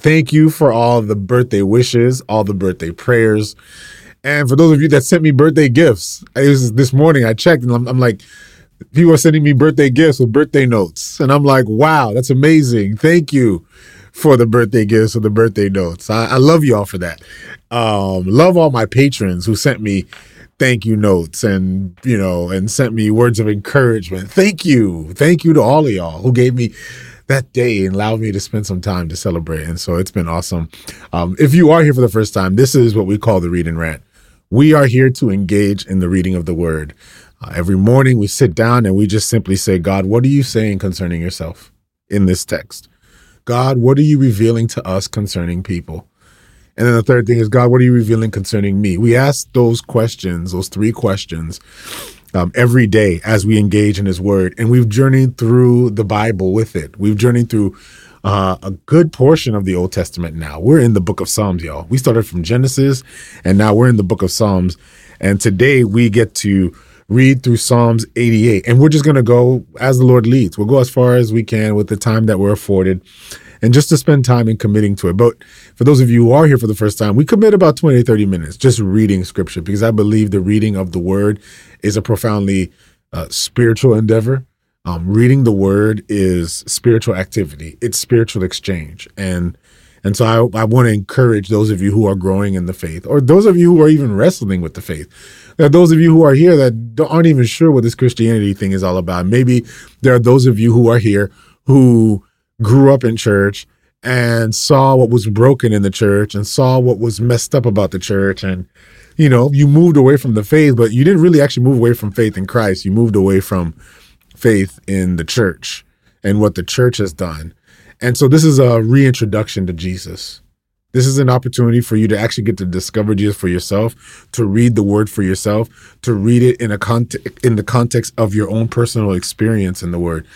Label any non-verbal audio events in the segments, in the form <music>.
thank you for all the birthday wishes, all the birthday prayers. And for those of you that sent me birthday gifts, it was this morning I checked and I'm, I'm like, people are sending me birthday gifts with birthday notes. And I'm like, wow, that's amazing. Thank you for the birthday gifts or the birthday notes. I, I love y'all for that. Um, love all my patrons who sent me thank you notes and you know and sent me words of encouragement. Thank you, thank you to all of y'all who gave me that day and allowed me to spend some time to celebrate. And so it's been awesome. Um, if you are here for the first time, this is what we call the read and rant. We are here to engage in the reading of the word. Uh, every morning we sit down and we just simply say, God, what are you saying concerning yourself in this text? God, what are you revealing to us concerning people? And then the third thing is, God, what are you revealing concerning me? We ask those questions, those three questions, um, every day as we engage in His Word. And we've journeyed through the Bible with it. We've journeyed through uh, a good portion of the Old Testament now. We're in the book of Psalms, y'all. We started from Genesis, and now we're in the book of Psalms. And today we get to read through Psalms 88. And we're just going to go as the Lord leads. We'll go as far as we can with the time that we're afforded and just to spend time in committing to it. But for those of you who are here for the first time, we commit about 20 to 30 minutes just reading scripture because I believe the reading of the word is a profoundly uh, spiritual endeavor. Um, reading the word is spiritual activity. It's spiritual exchange. And and so I, I want to encourage those of you who are growing in the faith, or those of you who are even wrestling with the faith. Are those of you who are here that aren't even sure what this Christianity thing is all about. Maybe there are those of you who are here who grew up in church and saw what was broken in the church and saw what was messed up about the church. And you know you moved away from the faith but you didn't really actually move away from faith in christ. You moved away from faith in the church and what the church has done. And so this is a reintroduction to jesus. This is an opportunity for you to actually get to discover jesus for yourself to read the word for yourself to read it in a context in the context of your own personal experience in the word.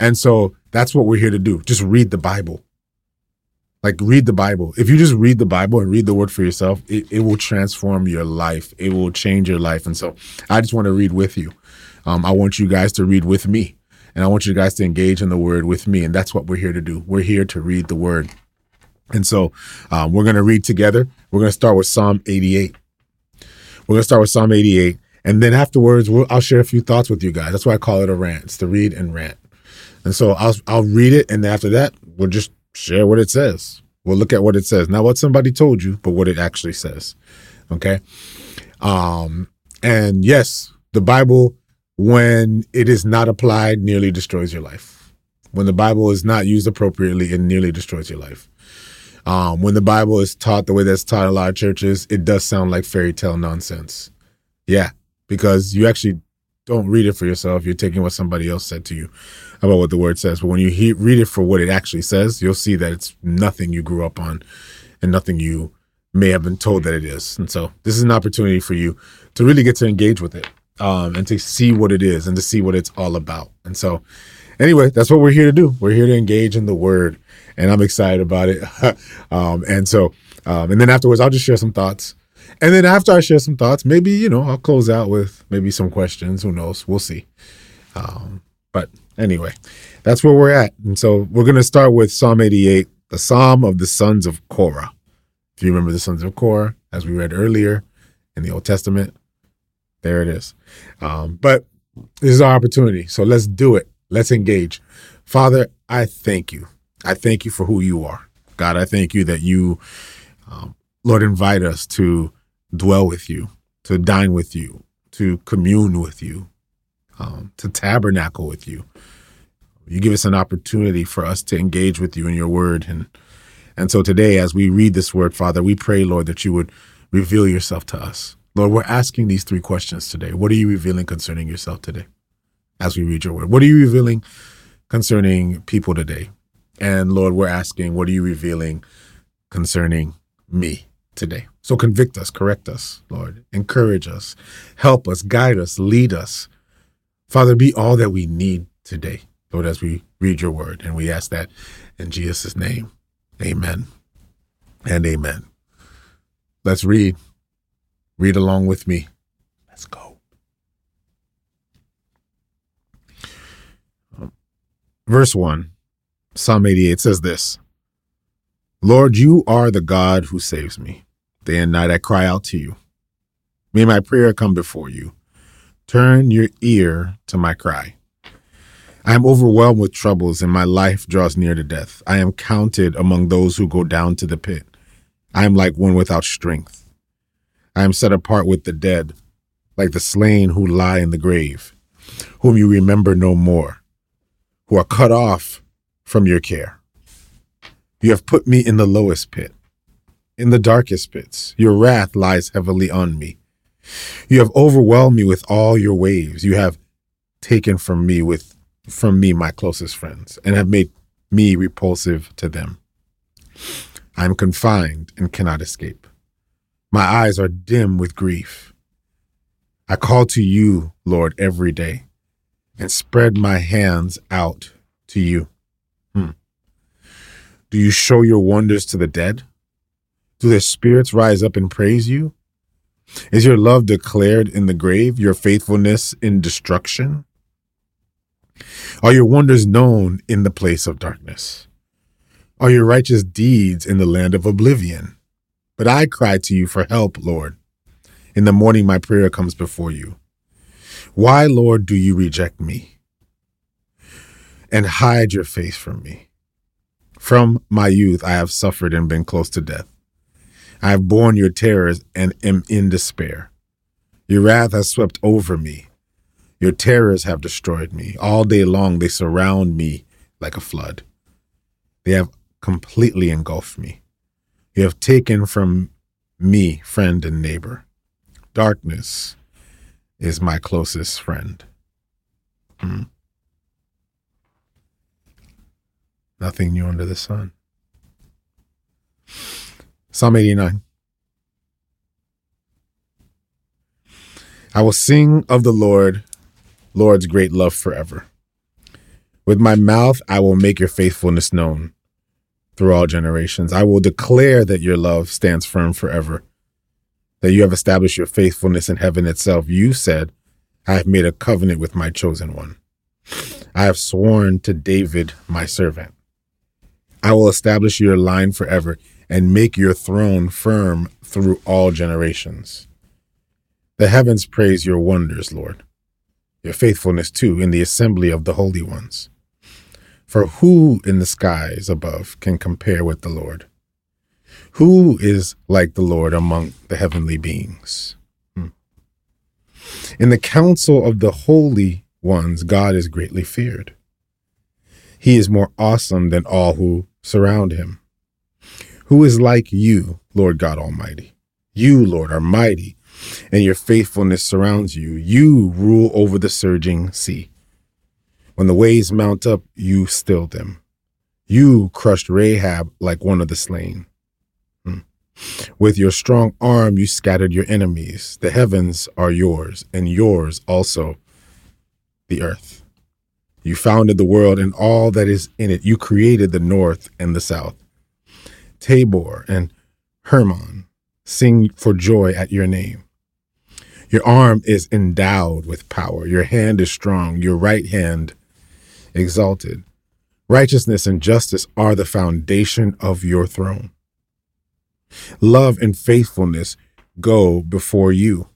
And so that's what we're here to do. Just read the Bible. Like read the Bible. If you just read the Bible and read the word for yourself, it, it will transform your life. It will change your life. And so I just want to read with you. Um, I want you guys to read with me. And I want you guys to engage in the word with me. And that's what we're here to do. We're here to read the word. And so um, we're going to read together. We're going to start with Psalm 88. We're going to start with Psalm 88. And then afterwards, we'll, I'll share a few thoughts with you guys. That's why I call it a rant. It's the read and rant. And so I'll I'll read it, and after that, we'll just share what it says. We'll look at what it says, not what somebody told you, but what it actually says. Okay. Um, and yes, the Bible, when it is not applied, nearly destroys your life. When the Bible is not used appropriately, it nearly destroys your life. Um, when the Bible is taught the way that's taught in a lot of churches, it does sound like fairy tale nonsense. Yeah, because you actually don't read it for yourself. You're taking what somebody else said to you about what the word says. But when you he- read it for what it actually says, you'll see that it's nothing you grew up on and nothing you may have been told that it is. And so this is an opportunity for you to really get to engage with it um, and to see what it is and to see what it's all about. And so, anyway, that's what we're here to do. We're here to engage in the word, and I'm excited about it. <laughs> um, and so, um, and then afterwards, I'll just share some thoughts. And then after I share some thoughts, maybe, you know, I'll close out with maybe some questions. Who knows? We'll see. Um, but anyway, that's where we're at. And so we're going to start with Psalm 88, the Psalm of the Sons of Korah. If you remember the Sons of Korah, as we read earlier in the Old Testament, there it is. Um, but this is our opportunity. So let's do it. Let's engage. Father, I thank you. I thank you for who you are. God, I thank you that you, um, Lord, invite us to dwell with you, to dine with you, to commune with you, um, to tabernacle with you. You give us an opportunity for us to engage with you in your word. And, and so today, as we read this word, Father, we pray, Lord, that you would reveal yourself to us. Lord, we're asking these three questions today. What are you revealing concerning yourself today as we read your word? What are you revealing concerning people today? And Lord, we're asking, what are you revealing concerning me today? So convict us, correct us, Lord, encourage us, help us, guide us, lead us. Father, be all that we need today, Lord, as we read your word. And we ask that in Jesus' name. Amen and amen. Let's read. Read along with me. Let's go. Verse 1, Psalm 88 says this Lord, you are the God who saves me. Day and night I cry out to you. May my prayer come before you. Turn your ear to my cry. I am overwhelmed with troubles, and my life draws near to death. I am counted among those who go down to the pit. I am like one without strength. I am set apart with the dead, like the slain who lie in the grave, whom you remember no more, who are cut off from your care. You have put me in the lowest pit, in the darkest pits. Your wrath lies heavily on me. You have overwhelmed me with all your waves. You have taken from me with from me my closest friends and have made me repulsive to them. I am confined and cannot escape. My eyes are dim with grief. I call to you, Lord, every day and spread my hands out to you. Hmm. Do you show your wonders to the dead? Do their spirits rise up and praise you? Is your love declared in the grave, your faithfulness in destruction? Are your wonders known in the place of darkness? Are your righteous deeds in the land of oblivion? But I cry to you for help, Lord. In the morning, my prayer comes before you. Why, Lord, do you reject me and hide your face from me? From my youth, I have suffered and been close to death. I have borne your terrors and am in despair. Your wrath has swept over me. Your terrors have destroyed me. All day long they surround me like a flood. They have completely engulfed me. You have taken from me friend and neighbor. Darkness is my closest friend. Mm. Nothing new under the sun. Psalm 89. I will sing of the Lord Lord's great love forever. With my mouth, I will make your faithfulness known through all generations. I will declare that your love stands firm forever, that you have established your faithfulness in heaven itself. You said, I have made a covenant with my chosen one. I have sworn to David, my servant. I will establish your line forever and make your throne firm through all generations. The heavens praise your wonders, Lord your faithfulness too in the assembly of the holy ones. For who in the skies above can compare with the Lord? Who is like the Lord among the heavenly beings? Hmm. In the council of the holy ones, God is greatly feared. He is more awesome than all who surround him. Who is like you, Lord God Almighty? You, Lord, are mighty and your faithfulness surrounds you. You rule over the surging sea. When the waves mount up, you still them. You crushed Rahab like one of the slain. Hmm. With your strong arm, you scattered your enemies. The heavens are yours, and yours also the earth. You founded the world and all that is in it. You created the north and the south. Tabor and Hermon sing for joy at your name. Your arm is endowed with power. Your hand is strong. Your right hand exalted. Righteousness and justice are the foundation of your throne. Love and faithfulness go before you.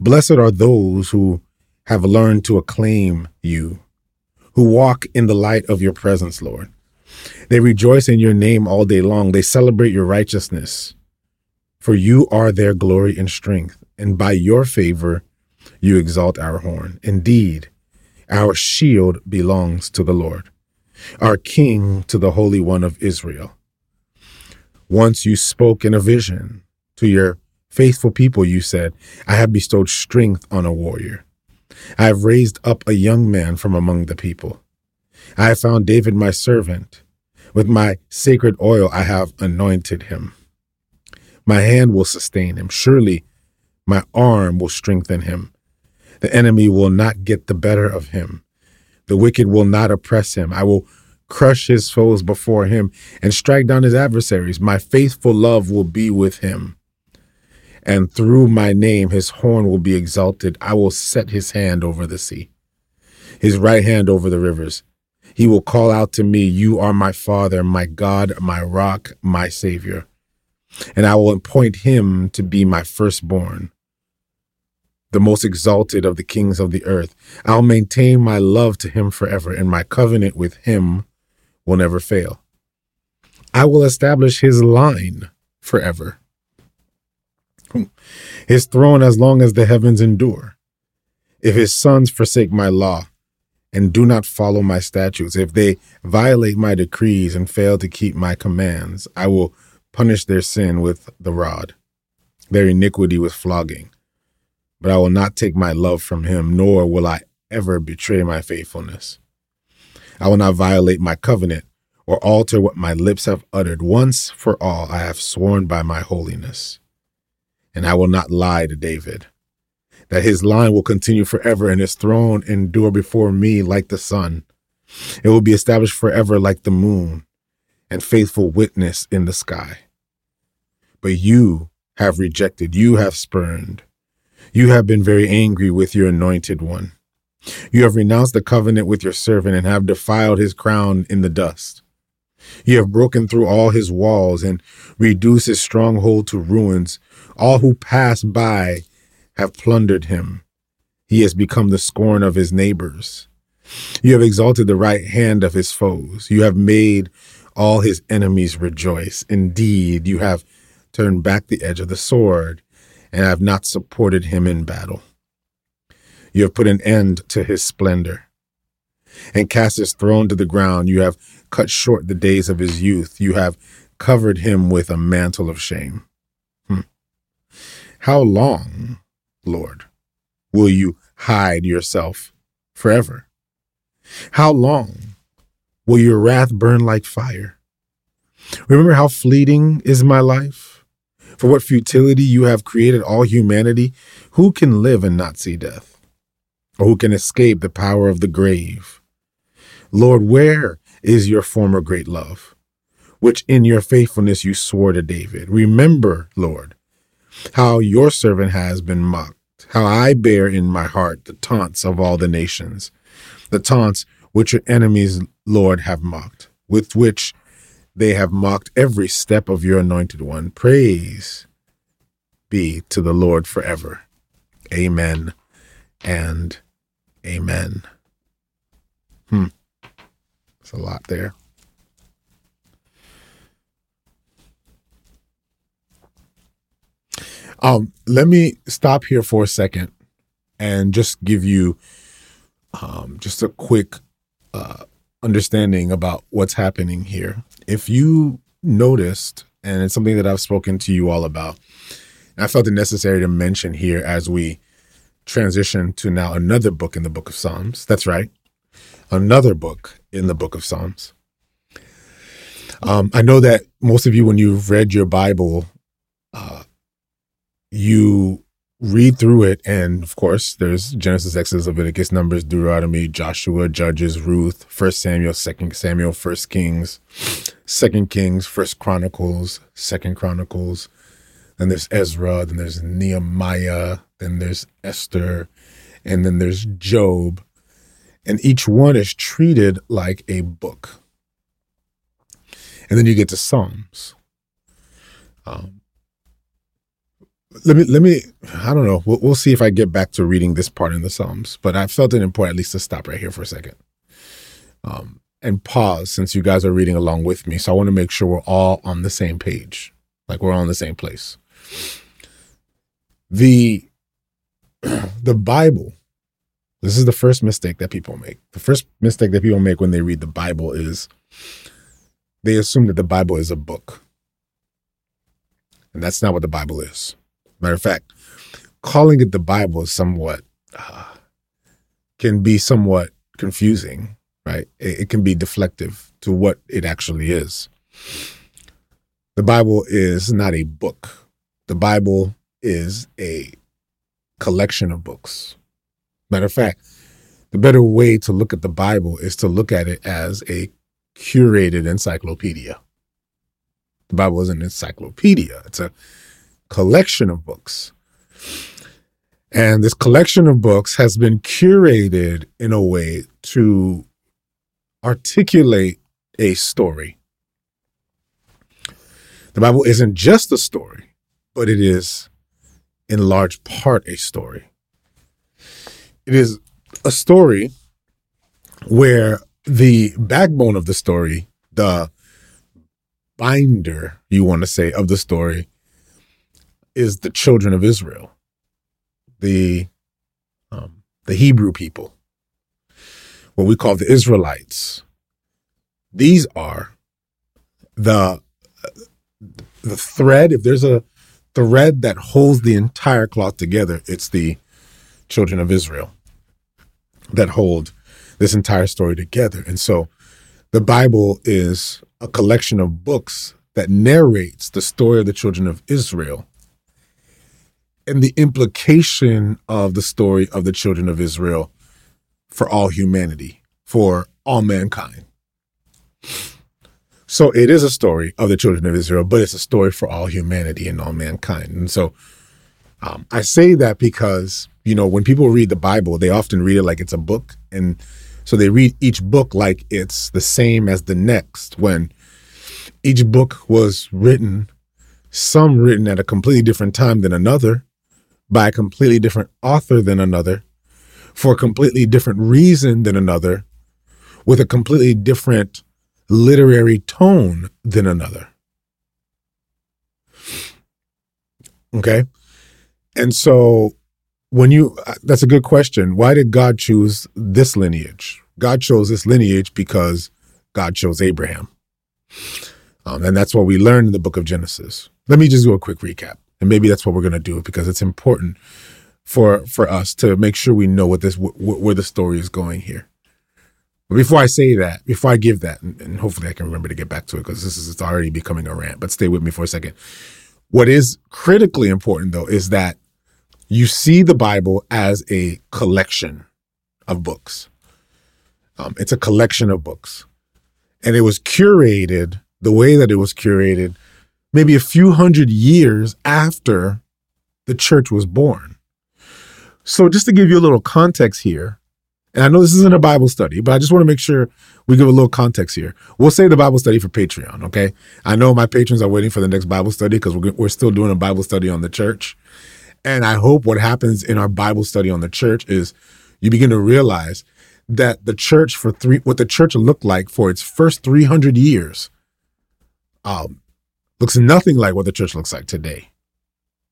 Blessed are those who have learned to acclaim you, who walk in the light of your presence, Lord. They rejoice in your name all day long. They celebrate your righteousness, for you are their glory and strength and by your favor you exalt our horn. Indeed, our shield belongs to the Lord, our King to the Holy One of Israel. Once you spoke in a vision to your faithful people, you said, I have bestowed strength on a warrior. I have raised up a young man from among the people. I have found David my servant. With my sacred oil I have anointed him. My hand will sustain him. Surely my arm will strengthen him. The enemy will not get the better of him. The wicked will not oppress him. I will crush his foes before him and strike down his adversaries. My faithful love will be with him. And through my name, his horn will be exalted. I will set his hand over the sea, his right hand over the rivers. He will call out to me, You are my Father, my God, my rock, my Savior. And I will appoint him to be my firstborn, the most exalted of the kings of the earth. I'll maintain my love to him forever, and my covenant with him will never fail. I will establish his line forever, his throne as long as the heavens endure. If his sons forsake my law, and do not follow my statutes, if they violate my decrees and fail to keep my commands, I will punish their sin with the rod, their iniquity with flogging. But I will not take my love from him, nor will I ever betray my faithfulness. I will not violate my covenant or alter what my lips have uttered. Once for all, I have sworn by my holiness. And I will not lie to David that his line will continue forever and his throne endure before me like the sun. It will be established forever like the moon and faithful witness in the sky. But you have rejected, you have spurned, you have been very angry with your anointed one. You have renounced the covenant with your servant and have defiled his crown in the dust. You have broken through all his walls and reduced his stronghold to ruins. All who pass by have plundered him. He has become the scorn of his neighbors. You have exalted the right hand of his foes. You have made all his enemies rejoice. Indeed, you have turned back the edge of the sword and have not supported him in battle. You have put an end to his splendor and cast his throne to the ground. You have cut short the days of his youth. You have covered him with a mantle of shame. Hmm. How long, Lord, will you hide yourself forever? How long will your wrath burn like fire? Remember how fleeting is my life? For what futility you have created all humanity? Who can live and not see death? Or who can escape the power of the grave? Lord, where is your former great love, which in your faithfulness you swore to David? Remember, Lord, how your servant has been mocked how I bear in my heart the taunts of all the nations, the taunts which your enemies, Lord, have mocked, with which they have mocked every step of your anointed one. Praise be to the Lord forever. Amen and amen. Hmm. It's a lot there. Um, let me stop here for a second and just give you um, just a quick uh, understanding about what's happening here. If you noticed, and it's something that I've spoken to you all about, I felt it necessary to mention here as we transition to now another book in the book of Psalms. That's right, another book in the book of Psalms. Um, I know that most of you, when you've read your Bible, uh, you read through it, and of course, there's Genesis, Exodus, Leviticus, Numbers, Deuteronomy, Joshua, Judges, Ruth, First Samuel, Second Samuel, First Kings, Second Kings, First Chronicles, Second Chronicles. Then there's Ezra, then there's Nehemiah, then there's Esther, and then there's Job. And each one is treated like a book. And then you get to Psalms. Um, let me let me i don't know. We'll, we'll see if i get back to reading this part in the psalms but i felt it important at least to stop right here for a second. Um, and pause since you guys are reading along with me. So i want to make sure we're all on the same page. Like we're all in the same place. The <clears throat> the bible this is the first mistake that people make. The first mistake that people make when they read the bible is they assume that the bible is a book. And that's not what the bible is Matter of fact, calling it the Bible is somewhat uh, can be somewhat confusing, right? It, it can be deflective to what it actually is. The Bible is not a book. The Bible is a collection of books. Matter of fact, the better way to look at the Bible is to look at it as a curated encyclopedia. The Bible is an encyclopedia. It's a collection of books. And this collection of books has been curated in a way to articulate a story. The Bible isn't just a story, but it is in large part a story. It is a story where the backbone of the story, the binder, you want to say, of the story is the children of Israel, the um, the Hebrew people, what we call the Israelites. These are the the thread. If there's a thread that holds the entire cloth together, it's the children of Israel that hold this entire story together. And so the Bible is a collection of books that narrates the story of the children of Israel and the implication of the story of the children of Israel for all humanity, for all mankind. So it is a story of the children of Israel, but it's a story for all humanity and all mankind. And so um, I say that because, you know, when people read the Bible, they often read it like it's a book. And so they read each book like it's the same as the next, when each book was written, some written at a completely different time than another, by a completely different author than another, for a completely different reason than another, with a completely different literary tone than another. Okay. And so when you, that's a good question. Why did God choose this lineage? God chose this lineage because God chose Abraham. Um, and that's what we learned in the book of Genesis. Let me just do a quick recap. And maybe that's what we're going to do because it's important for for us to make sure we know what this wh- where the story is going here. But before I say that, before I give that, and, and hopefully I can remember to get back to it because this is it's already becoming a rant. But stay with me for a second. What is critically important though is that you see the Bible as a collection of books. Um, it's a collection of books, and it was curated the way that it was curated maybe a few hundred years after the church was born. So, just to give you a little context here, and I know this isn't a Bible study, but I just want to make sure we give a little context here. We'll save the Bible study for Patreon, okay? I know my patrons are waiting for the next Bible study because we're, we're still doing a Bible study on the church. And I hope what happens in our Bible study on the church is you begin to realize that the church for three, what the church looked like for its first 300 years, um, looks nothing like what the church looks like today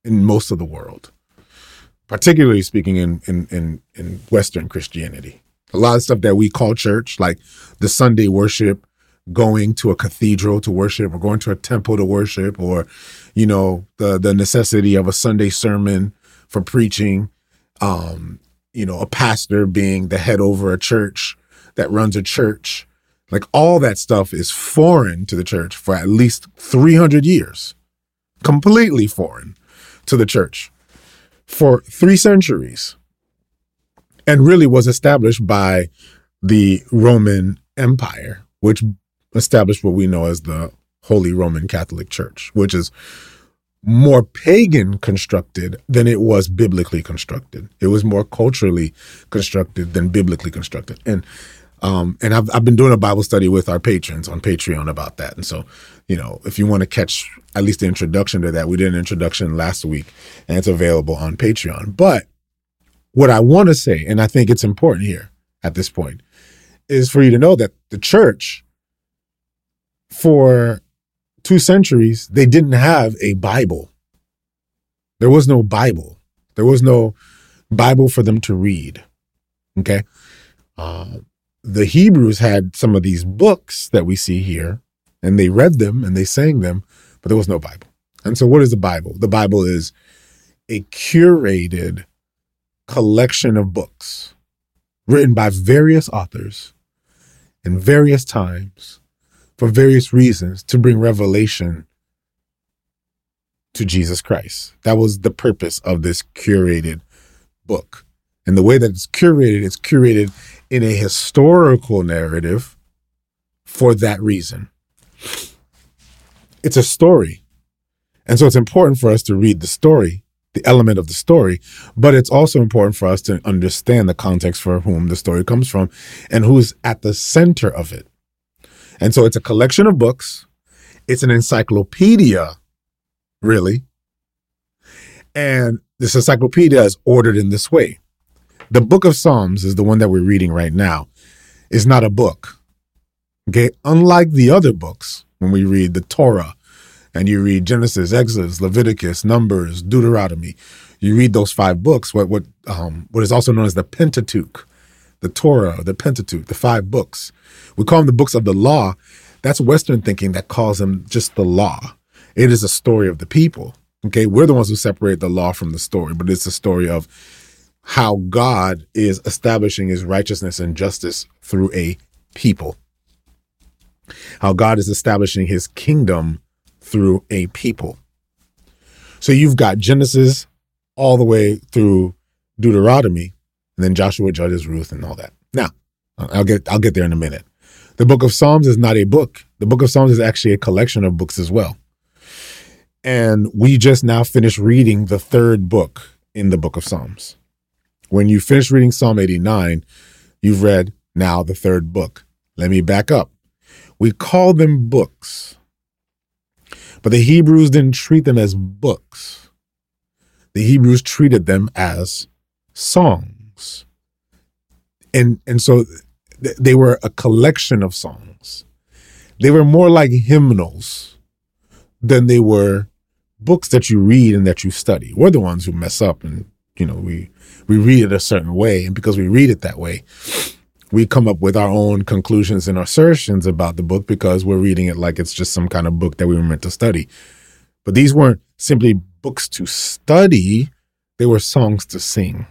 in most of the world, particularly speaking in, in, in, in Western Christianity. A lot of stuff that we call church, like the Sunday worship, going to a cathedral to worship or going to a temple to worship or you know the the necessity of a sunday sermon for preaching um you know a pastor being the head over a church that runs a church like all that stuff is foreign to the church for at least 300 years, completely foreign to the church for three centuries, and really was established by the Roman Empire, which established what we know as the Holy Roman Catholic Church, which is more pagan constructed than it was biblically constructed. It was more culturally constructed than biblically constructed. And um, and I've, I've been doing a Bible study with our patrons on Patreon about that. And so, you know, if you want to catch at least the introduction to that, we did an introduction last week and it's available on Patreon. But what I want to say, and I think it's important here at this point, is for you to know that the church, for two centuries, they didn't have a Bible. There was no Bible. There was no Bible for them to read. Okay. Um, the Hebrews had some of these books that we see here, and they read them and they sang them, but there was no Bible. And so, what is the Bible? The Bible is a curated collection of books written by various authors in various times for various reasons to bring revelation to Jesus Christ. That was the purpose of this curated book. And the way that it's curated, it's curated in a historical narrative for that reason. It's a story. And so it's important for us to read the story the element of the story, but it's also important for us to understand the context for whom the story comes from and who's at the center of it. And so it's a collection of books. It's an encyclopedia, really. And this encyclopedia is ordered in this way. The book of Psalms is the one that we're reading right now. Is not a book. Okay. Unlike the other books, when we read the Torah and you read Genesis, Exodus, Leviticus, Numbers, Deuteronomy, you read those five books, what what um, what is also known as the Pentateuch, the Torah, the Pentateuch, the five books. We call them the books of the law. That's Western thinking that calls them just the law. It is a story of the people. Okay, we're the ones who separate the law from the story, but it's a story of how God is establishing his righteousness and justice through a people. How God is establishing his kingdom through a people. So you've got Genesis all the way through Deuteronomy, and then Joshua, Judges, Ruth, and all that. Now, I'll get I'll get there in a minute. The book of Psalms is not a book. The book of Psalms is actually a collection of books as well. And we just now finished reading the third book in the book of Psalms. When you finish reading Psalm 89, you've read now the third book. Let me back up. We call them books, but the Hebrews didn't treat them as books. The Hebrews treated them as songs. And, and so th- they were a collection of songs. They were more like hymnals than they were books that you read and that you study. We're the ones who mess up and, you know, we, we read it a certain way. And because we read it that way, we come up with our own conclusions and assertions about the book because we're reading it like it's just some kind of book that we were meant to study. But these weren't simply books to study, they were songs to sing.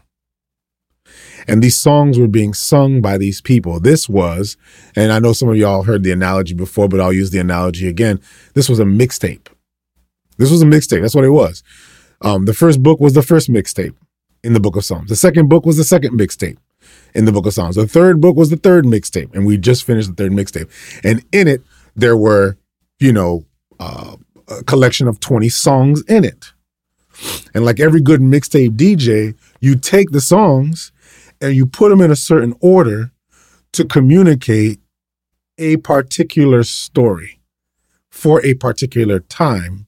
And these songs were being sung by these people. This was, and I know some of y'all heard the analogy before, but I'll use the analogy again. This was a mixtape. This was a mixtape. That's what it was. Um, the first book was the first mixtape in the book of Psalms. The second book was the second mixtape in the book of Psalms. The third book was the third mixtape, and we just finished the third mixtape. And in it, there were, you know, uh, a collection of 20 songs in it. And like every good mixtape DJ, you take the songs and you put them in a certain order to communicate a particular story for a particular time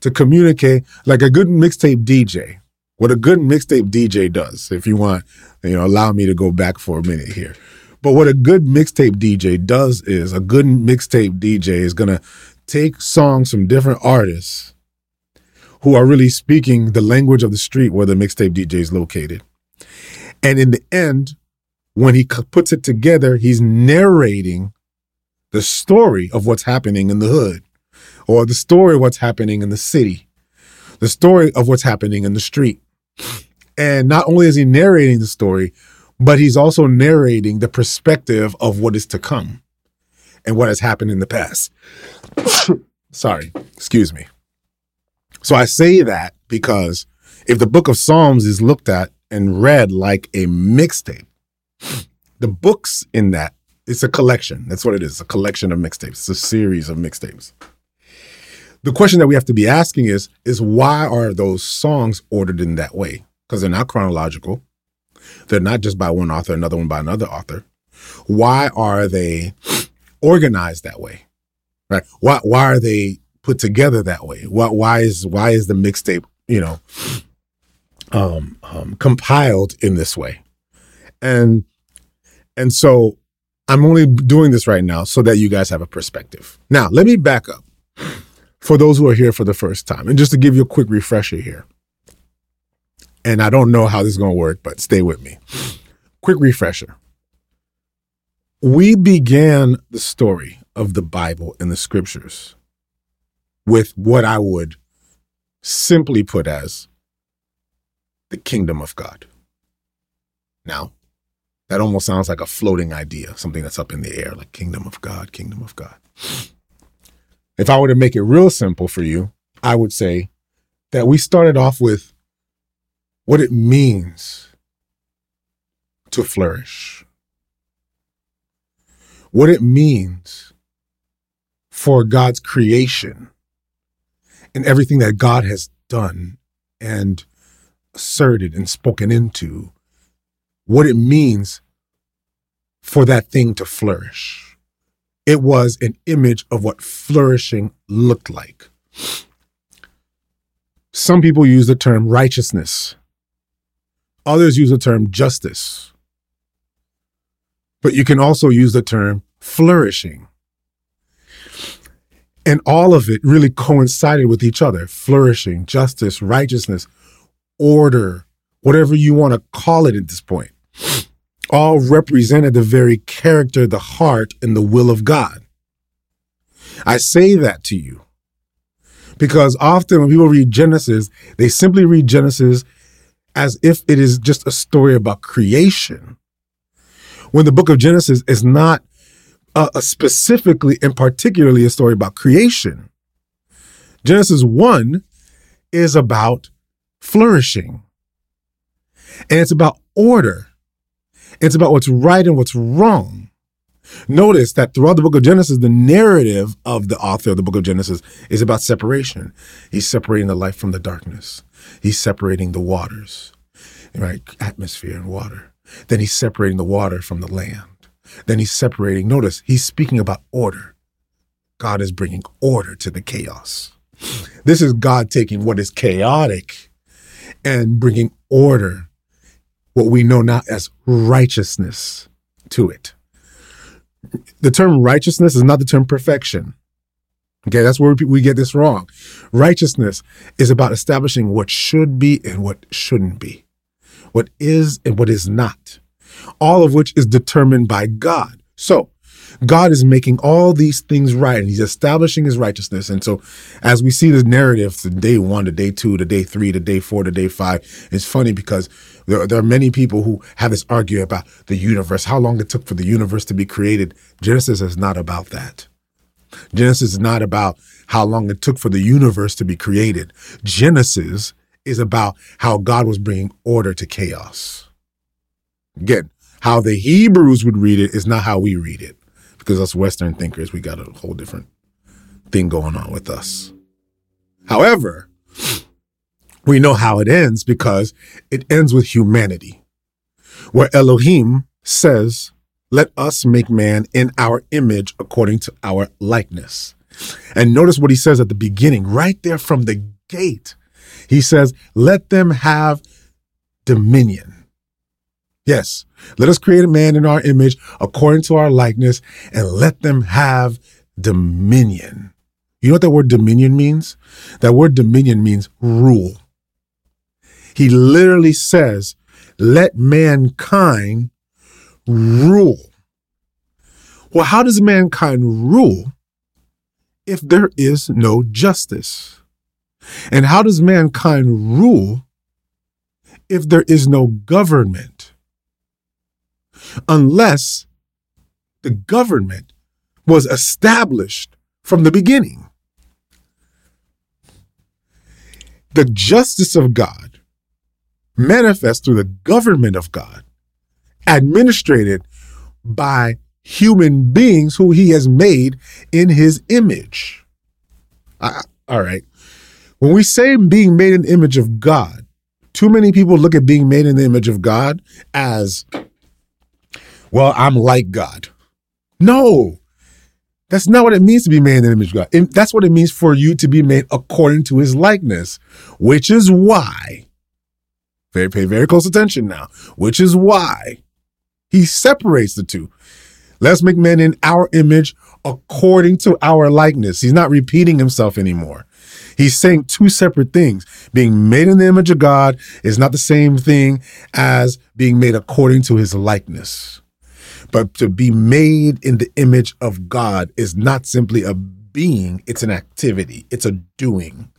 to communicate like a good mixtape DJ. What a good mixtape DJ does, if you want, you know, allow me to go back for a minute here. But what a good mixtape DJ does is a good mixtape DJ is going to take songs from different artists who are really speaking the language of the street where the mixtape DJ is located. And in the end, when he puts it together, he's narrating the story of what's happening in the hood or the story of what's happening in the city, the story of what's happening in the street. And not only is he narrating the story, but he's also narrating the perspective of what is to come and what has happened in the past. <coughs> Sorry, excuse me. So I say that because if the book of Psalms is looked at and read like a mixtape, the books in that, it's a collection. That's what it is a collection of mixtapes, it's a series of mixtapes the question that we have to be asking is is why are those songs ordered in that way? Because they're not chronological. They're not just by one author, another one by another author. Why are they organized that way? Right? Why why are they put together that way? Why why is why is the mixtape, you know, um, um compiled in this way? And and so I'm only doing this right now so that you guys have a perspective. Now, let me back up for those who are here for the first time. And just to give you a quick refresher here. And I don't know how this is going to work, but stay with me. Quick refresher. We began the story of the Bible and the scriptures with what I would simply put as the kingdom of God. Now, that almost sounds like a floating idea, something that's up in the air, like kingdom of God, kingdom of God. If I were to make it real simple for you, I would say that we started off with what it means to flourish, what it means for God's creation and everything that God has done and asserted and spoken into what it means for that thing to flourish. It was an image of what flourishing looked like. Some people use the term righteousness, others use the term justice. But you can also use the term flourishing. And all of it really coincided with each other flourishing, justice, righteousness, order, whatever you want to call it at this point, all represented the very character, the heart, and the will of God. I say that to you because often when people read Genesis, they simply read Genesis as if it is just a story about creation. When the book of Genesis is not uh, specifically and particularly a story about creation. Genesis 1 is about flourishing, and it's about order. It's about what's right and what's wrong. Notice that throughout the book of Genesis, the narrative of the author of the book of Genesis is about separation. He's separating the light from the darkness. He's separating the waters, right? Atmosphere and water. Then he's separating the water from the land. Then he's separating. Notice he's speaking about order. God is bringing order to the chaos. This is God taking what is chaotic and bringing order, what we know now as righteousness, to it. The term righteousness is not the term perfection. Okay, that's where we get this wrong. Righteousness is about establishing what should be and what shouldn't be, what is and what is not all of which is determined by God. So, God is making all these things right and he's establishing his righteousness. And so, as we see the narrative from day one to day two to day three to day four to day five, it's funny because there, there are many people who have this argument about the universe, how long it took for the universe to be created. Genesis is not about that. Genesis is not about how long it took for the universe to be created. Genesis is about how God was bringing order to chaos. Again, how the Hebrews would read it is not how we read it because us Western thinkers, we got a whole different thing going on with us. However, we know how it ends because it ends with humanity, where Elohim says, Let us make man in our image according to our likeness. And notice what he says at the beginning, right there from the gate. He says, Let them have dominion. Yes, let us create a man in our image according to our likeness and let them have dominion. You know what that word dominion means? That word dominion means rule. He literally says, let mankind rule. Well, how does mankind rule if there is no justice? And how does mankind rule if there is no government? Unless the government was established from the beginning. The justice of God manifests through the government of God, administrated by human beings who he has made in his image. all right. When we say being made in the image of God, too many people look at being made in the image of God as well, I'm like God. No, that's not what it means to be made in the image of God. that's what it means for you to be made according to his likeness, which is why, very, pay very close attention now, which is why he separates the two. Let's make men in our image according to our likeness. He's not repeating himself anymore. He's saying two separate things. Being made in the image of God is not the same thing as being made according to his likeness. But to be made in the image of God is not simply a being, it's an activity, it's a doing.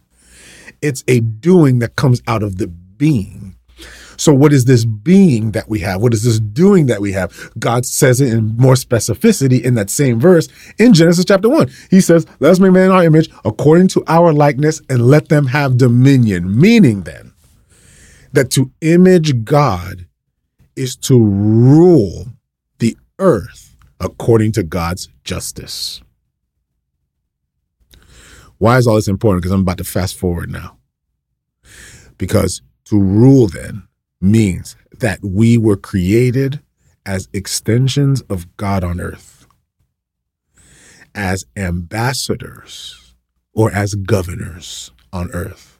It's a doing that comes out of the being. So, what is this being that we have? What is this doing that we have? God says it in more specificity in that same verse in Genesis chapter 1. He says, Let us make man in our image according to our likeness and let them have dominion. Meaning then that to image God is to rule earth according to God's justice. Why is all this important? Because I'm about to fast forward now. Because to rule then means that we were created as extensions of God on earth, as ambassadors or as governors on earth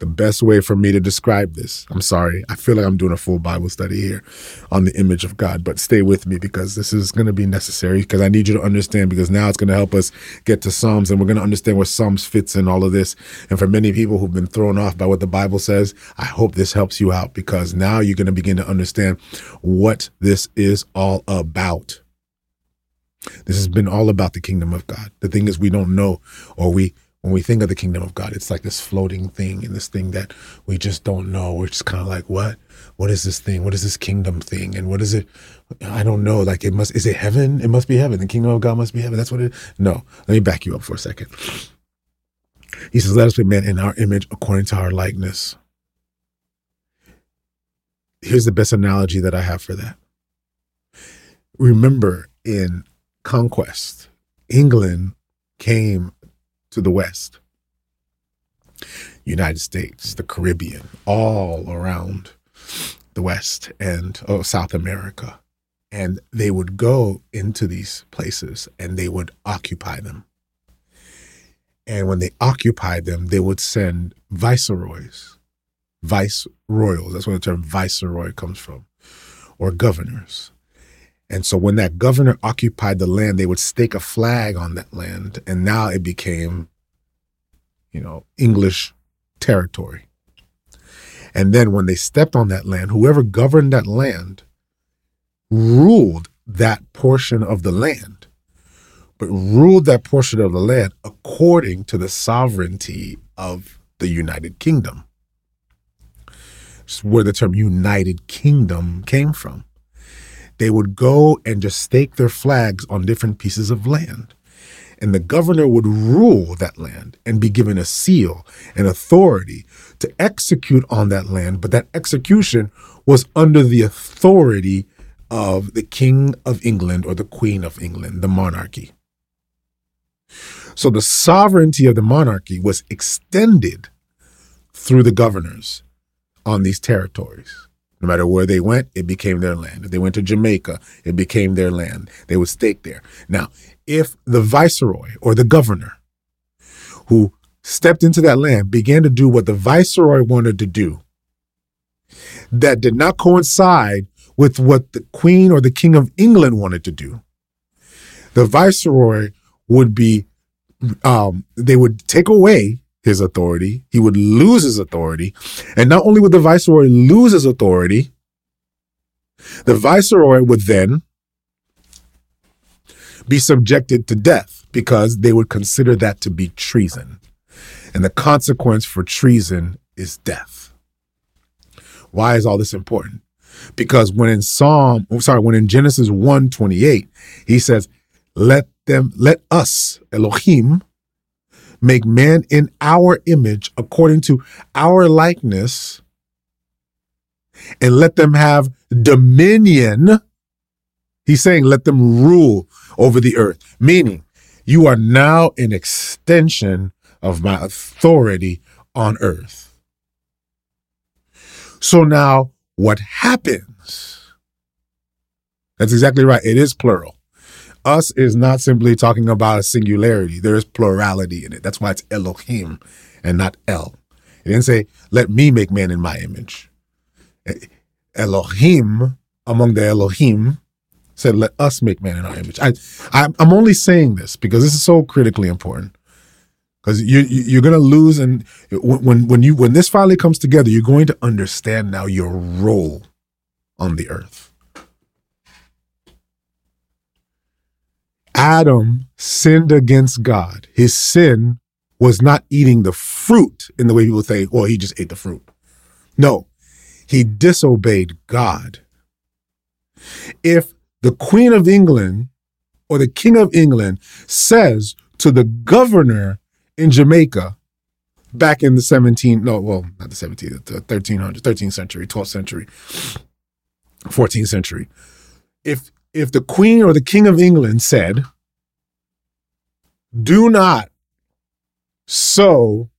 the best way for me to describe this. I'm sorry. I feel like I'm doing a full Bible study here on the image of God, but stay with me because this is going to be necessary because I need you to understand because now it's going to help us get to Psalms and we're going to understand where Psalms fits in all of this. And for many people who've been thrown off by what the Bible says, I hope this helps you out because now you're going to begin to understand what this is all about. This has been all about the kingdom of God. The thing is, we don't know or we when we think of the kingdom of God, it's like this floating thing and this thing that we just don't know. We're just kind of like, what? What is this thing? What is this kingdom thing? And what is it? I don't know. Like it must, is it heaven? It must be heaven. The kingdom of God must be heaven. That's what it, no. Let me back you up for a second. He says, let us be men in our image according to our likeness. Here's the best analogy that I have for that. Remember in conquest, England came to the west. United States, the Caribbean, all around the West and oh, South America. And they would go into these places and they would occupy them. And when they occupied them, they would send viceroys, vice royals, that's where the term viceroy comes from, or governors. And so when that governor occupied the land, they would stake a flag on that land. And now it became, you know, English territory. And then when they stepped on that land, whoever governed that land ruled that portion of the land, but ruled that portion of the land according to the sovereignty of the United Kingdom. It's where the term United Kingdom came from they would go and just stake their flags on different pieces of land. And the governor would rule that land and be given a seal and authority to execute on that land. But that execution was under the authority of the King of England or the Queen of England, the monarchy. So the sovereignty of the monarchy was extended through the governors on these territories. No matter where they went, it became their land. If they went to Jamaica, it became their land. They would stake there. Now, if the viceroy or the governor who stepped into that land began to do what the viceroy wanted to do, that did not coincide with what the queen or the king of England wanted to do, the viceroy would be, um, they would take away his authority. He would lose his authority. And not only would the viceroy lose his authority, the viceroy would then be subjected to death because they would consider that to be treason. And the consequence for treason is death. Why is all this important? Because when in Psalm, oh, sorry, when in Genesis 1 28, he says, Let them, let us, Elohim, make man in our image according to our likeness and let them have dominion. He's saying, let them rule over the earth, meaning you are now an extension of my authority on earth. So now what happens? That's exactly right. It is plural. Us is not simply talking about a singularity. There is plurality in it. That's why it's Elohim and not El. It didn't say, let me make man in my image. Eh, Elohim, among the Elohim, said, let us make man in our image. I, I, am only saying this because this is so critically important. Because you, you're going to lose, and when when you when this finally comes together, you're going to understand now your role on the earth. Adam sinned against God. His sin was not eating the fruit in the way people say, well, oh, he just ate the fruit. No, he disobeyed God. If the Queen of England or the King of England says to the governor in Jamaica back in the 17, no, well, not the 17th, the 1300, 13th century, 12th century, 14th century, if if the Queen or the King of England said, do not sow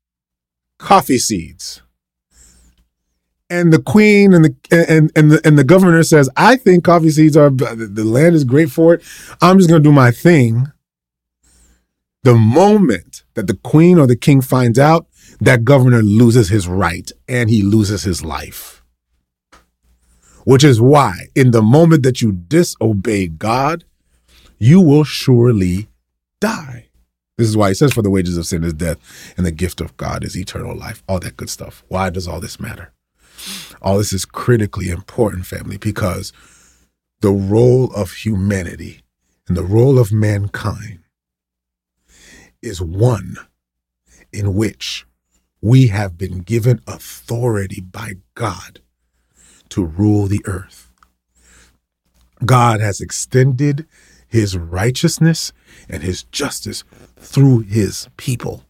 coffee seeds, and the queen and the and and the and the governor says, "I think coffee seeds are the land is great for it. I'm just going to do my thing." The moment that the queen or the king finds out, that governor loses his right and he loses his life. Which is why, in the moment that you disobey God, you will surely die. This is why he says, For the wages of sin is death, and the gift of God is eternal life. All that good stuff. Why does all this matter? All this is critically important, family, because the role of humanity and the role of mankind is one in which we have been given authority by God to rule the earth. God has extended his righteousness and his justice through his people.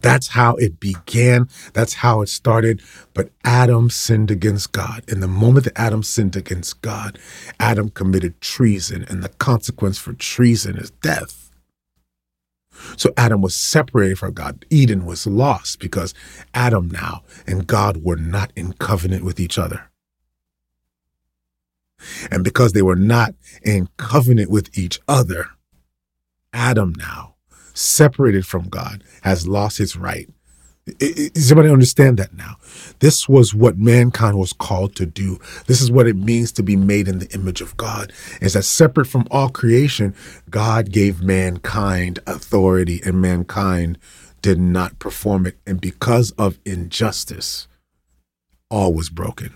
That's how it began. That's how it started. But Adam sinned against God. In the moment that Adam sinned against God, Adam committed treason, and the consequence for treason is death. So Adam was separated from God. Eden was lost because Adam now and God were not in covenant with each other. And because they were not in covenant with each other, Adam now separated from God, has lost his right. Does everybody understand that now? This was what mankind was called to do. This is what it means to be made in the image of God. Is that separate from all creation, God gave mankind authority and mankind did not perform it. And because of injustice, all was broken.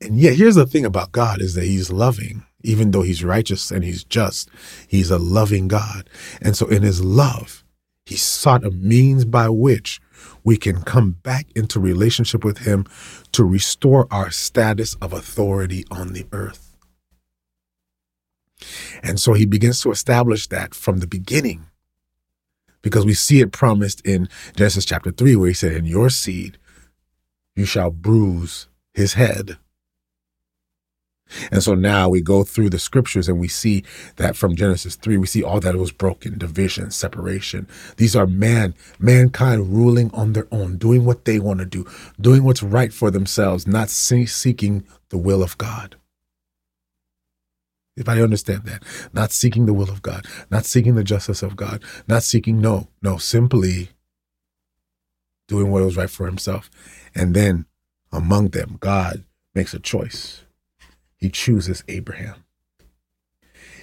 And yet, here's the thing about God is that he's loving even though he's righteous and he's just, he's a loving God. And so in his love, he sought a means by which we can come back into relationship with him to restore our status of authority on the earth. And so he begins to establish that from the beginning because we see it promised in Genesis chapter 3 where he said in your seed you shall bruise his head and so now we go through the scriptures and we see that from Genesis 3, we see all that was broken, division, separation. These are man, mankind ruling on their own, doing what they want to do, doing what's right for themselves, not seeking the will of God. If I understand that, not seeking the will of God, not seeking the justice of God, not seeking, no, no, simply doing what was right for himself. And then among them, God makes a choice he chooses Abraham.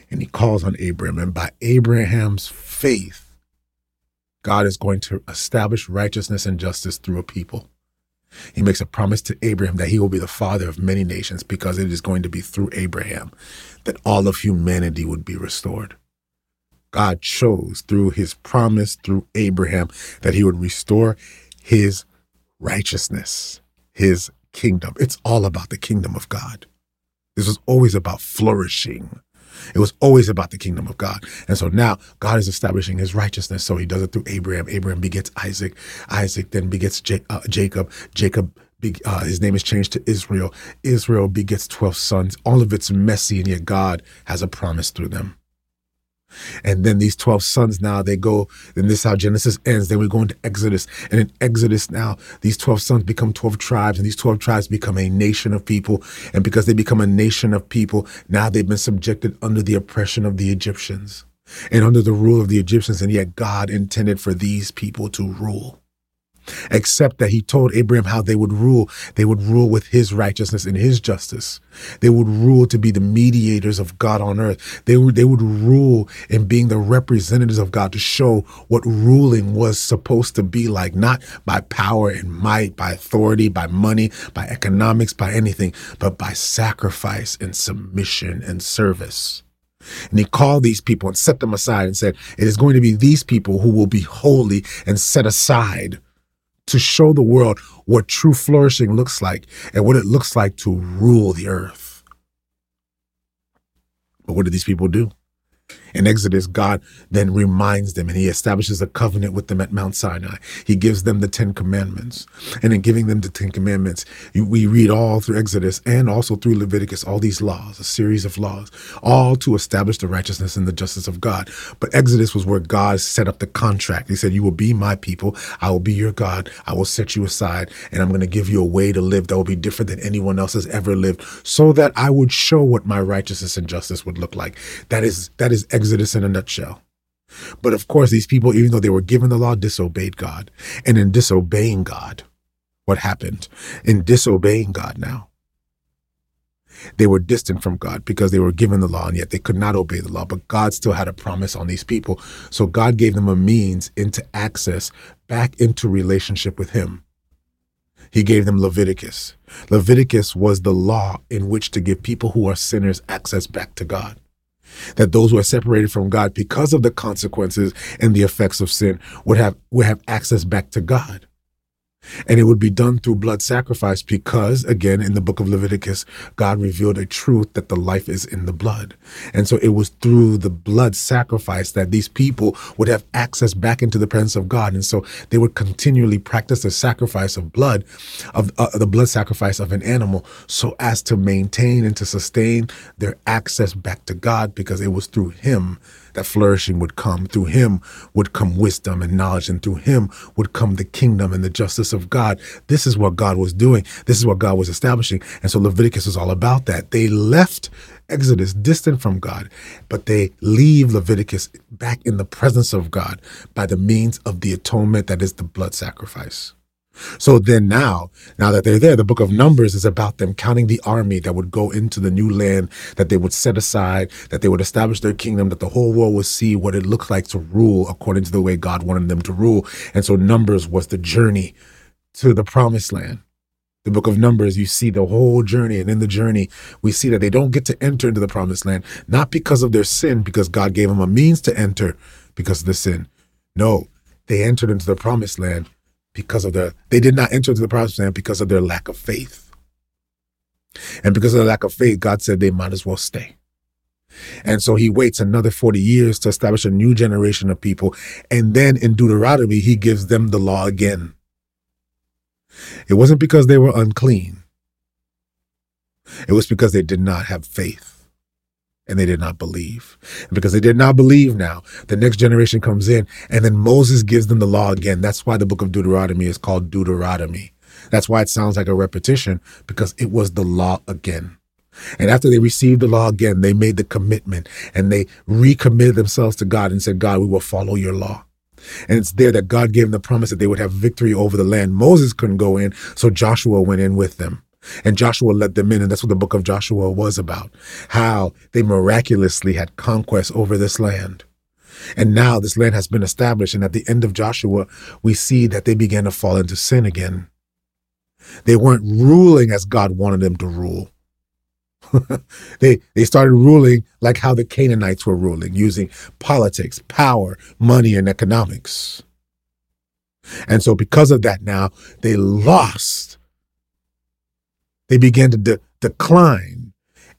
And he calls on Abraham. And by Abraham's faith, God is going to establish righteousness and justice through a people. He makes a promise to Abraham that he will be the father of many nations because it is going to be through Abraham that all of humanity would be restored. God chose through his promise through Abraham that he would restore his righteousness, his kingdom. It's all about the kingdom of God. This was always about flourishing. It was always about the kingdom of God. And so now God is establishing his righteousness. So he does it through Abraham. Abraham begets Isaac. Isaac then begets J- uh, Jacob. Jacob, uh, his name is changed to Israel. Israel begets 12 sons. All of it's messy, and yet God has a promise through them. And then these 12 sons now, they go, and this is how Genesis ends. Then we go into Exodus. And in Exodus now, these 12 sons become 12 tribes, and these 12 tribes become a nation of people. And because they become a nation of people, now they've been subjected under the oppression of the Egyptians and under the rule of the Egyptians. And yet God intended for these people to rule except that he told Abraham how they would rule. They would rule with his righteousness and his justice. They would rule to be the mediators of God on earth. They would, they would rule in being the representatives of God to show what ruling was supposed to be like, not by power and might, by authority, by money, by economics, by anything, but by sacrifice and submission and service. And he called these people and set them aside and said, It is going to be these people who will be holy and set aside to show the world what true flourishing looks like and what it looks like to rule the earth. But what did these people do? In Exodus, God then reminds them and he establishes a covenant with them at Mount Sinai. He gives them the Ten Commandments. And in giving them the Ten Commandments, we read all through Exodus and also through Leviticus, all these laws, a series of laws, all to establish the righteousness and the justice of God. But Exodus was where God set up the contract. He said, You will be my people. I will be your God. I will set you aside and I'm going to give you a way to live that will be different than anyone else has ever lived so that I would show what my righteousness and justice would look like. That is, that is Exodus in a nutshell. But of course, these people, even though they were given the law, disobeyed God. And in disobeying God, what happened? In disobeying God now, they were distant from God because they were given the law and yet they could not obey the law. But God still had a promise on these people. So God gave them a means into access back into relationship with Him. He gave them Leviticus. Leviticus was the law in which to give people who are sinners access back to God that those who are separated from God because of the consequences and the effects of sin would have would have access back to God. And it would be done through blood sacrifice because, again, in the book of Leviticus, God revealed a truth that the life is in the blood. And so it was through the blood sacrifice that these people would have access back into the presence of God. And so they would continually practice the sacrifice of blood, of uh, the blood sacrifice of an animal, so as to maintain and to sustain their access back to God because it was through Him that flourishing would come. Through him would come wisdom and knowledge, and through him would come the kingdom and the justice of God. This is what God was doing. This is what God was establishing. And so Leviticus is all about that. They left Exodus distant from God, but they leave Leviticus back in the presence of God by the means of the atonement that is the blood sacrifice. So then now, now that they're there, the book of Numbers is about them counting the army that would go into the new land that they would set aside, that they would establish their kingdom, that the whole world would see what it looked like to rule according to the way God wanted them to rule. And so Numbers was the journey to the promised land. The book of Numbers, you see the whole journey. And in the journey, we see that they don't get to enter into the promised land, not because of their sin, because God gave them a means to enter because of the sin. No, they entered into the promised land because of their they did not enter into the promised land because of their lack of faith. And because of the lack of faith, God said they might as well stay. And so he waits another 40 years to establish a new generation of people. And then in Deuteronomy, he gives them the law again. It wasn't because they were unclean. It was because they did not have faith and they did not believe. And because they did not believe now, the next generation comes in and then Moses gives them the law again. That's why the book of Deuteronomy is called Deuteronomy. That's why it sounds like a repetition because it was the law again. And after they received the law again, they made the commitment and they recommitted themselves to God and said, God, we will follow your law. And it's there that God gave them the promise that they would have victory over the land. Moses couldn't go in, so Joshua went in with them. And Joshua led them in, and that's what the book of Joshua was about how they miraculously had conquest over this land. And now this land has been established. And at the end of Joshua, we see that they began to fall into sin again. They weren't ruling as God wanted them to rule. <laughs> they they started ruling like how the Canaanites were ruling, using politics, power, money, and economics. And so because of that now, they lost they began to de- decline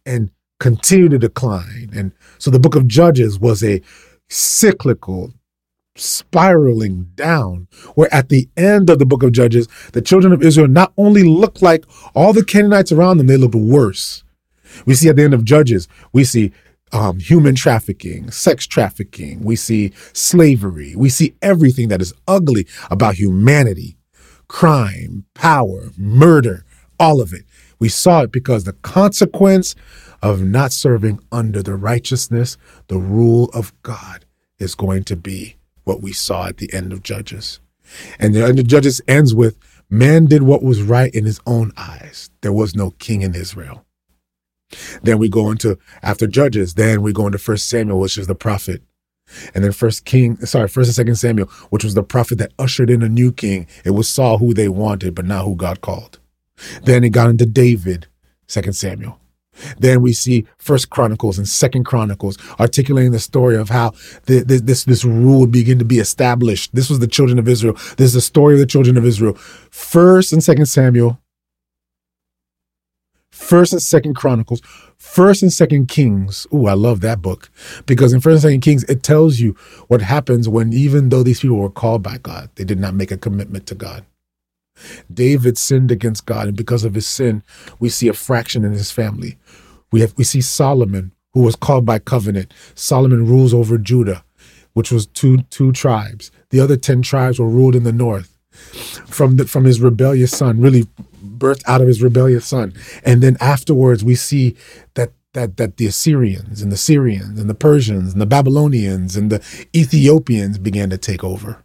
and continue to decline. And so the book of Judges was a cyclical, spiraling down, where at the end of the book of Judges, the children of Israel not only looked like all the Canaanites around them, they looked worse. We see at the end of Judges, we see um, human trafficking, sex trafficking, we see slavery, we see everything that is ugly about humanity crime, power, murder, all of it. We saw it because the consequence of not serving under the righteousness, the rule of God, is going to be what we saw at the end of Judges. And the end of Judges ends with man did what was right in his own eyes. There was no king in Israel. Then we go into after Judges, then we go into First Samuel, which is the prophet. And then First King, sorry, First and Second Samuel, which was the prophet that ushered in a new king. It was Saul who they wanted, but not who God called. Then it got into David, Second Samuel. Then we see First Chronicles and Second Chronicles articulating the story of how the, the, this this rule would begin to be established. This was the children of Israel. This is the story of the children of Israel. First and Second Samuel. First and Second Chronicles, First and Second Kings. Ooh, I love that book because in First and Second Kings it tells you what happens when even though these people were called by God, they did not make a commitment to God. David sinned against God, and because of his sin, we see a fraction in his family. We have we see Solomon, who was called by covenant. Solomon rules over Judah, which was two two tribes. The other ten tribes were ruled in the north from the, from his rebellious son, really birthed out of his rebellious son. And then afterwards, we see that that that the Assyrians and the Syrians and the Persians and the Babylonians and the Ethiopians began to take over.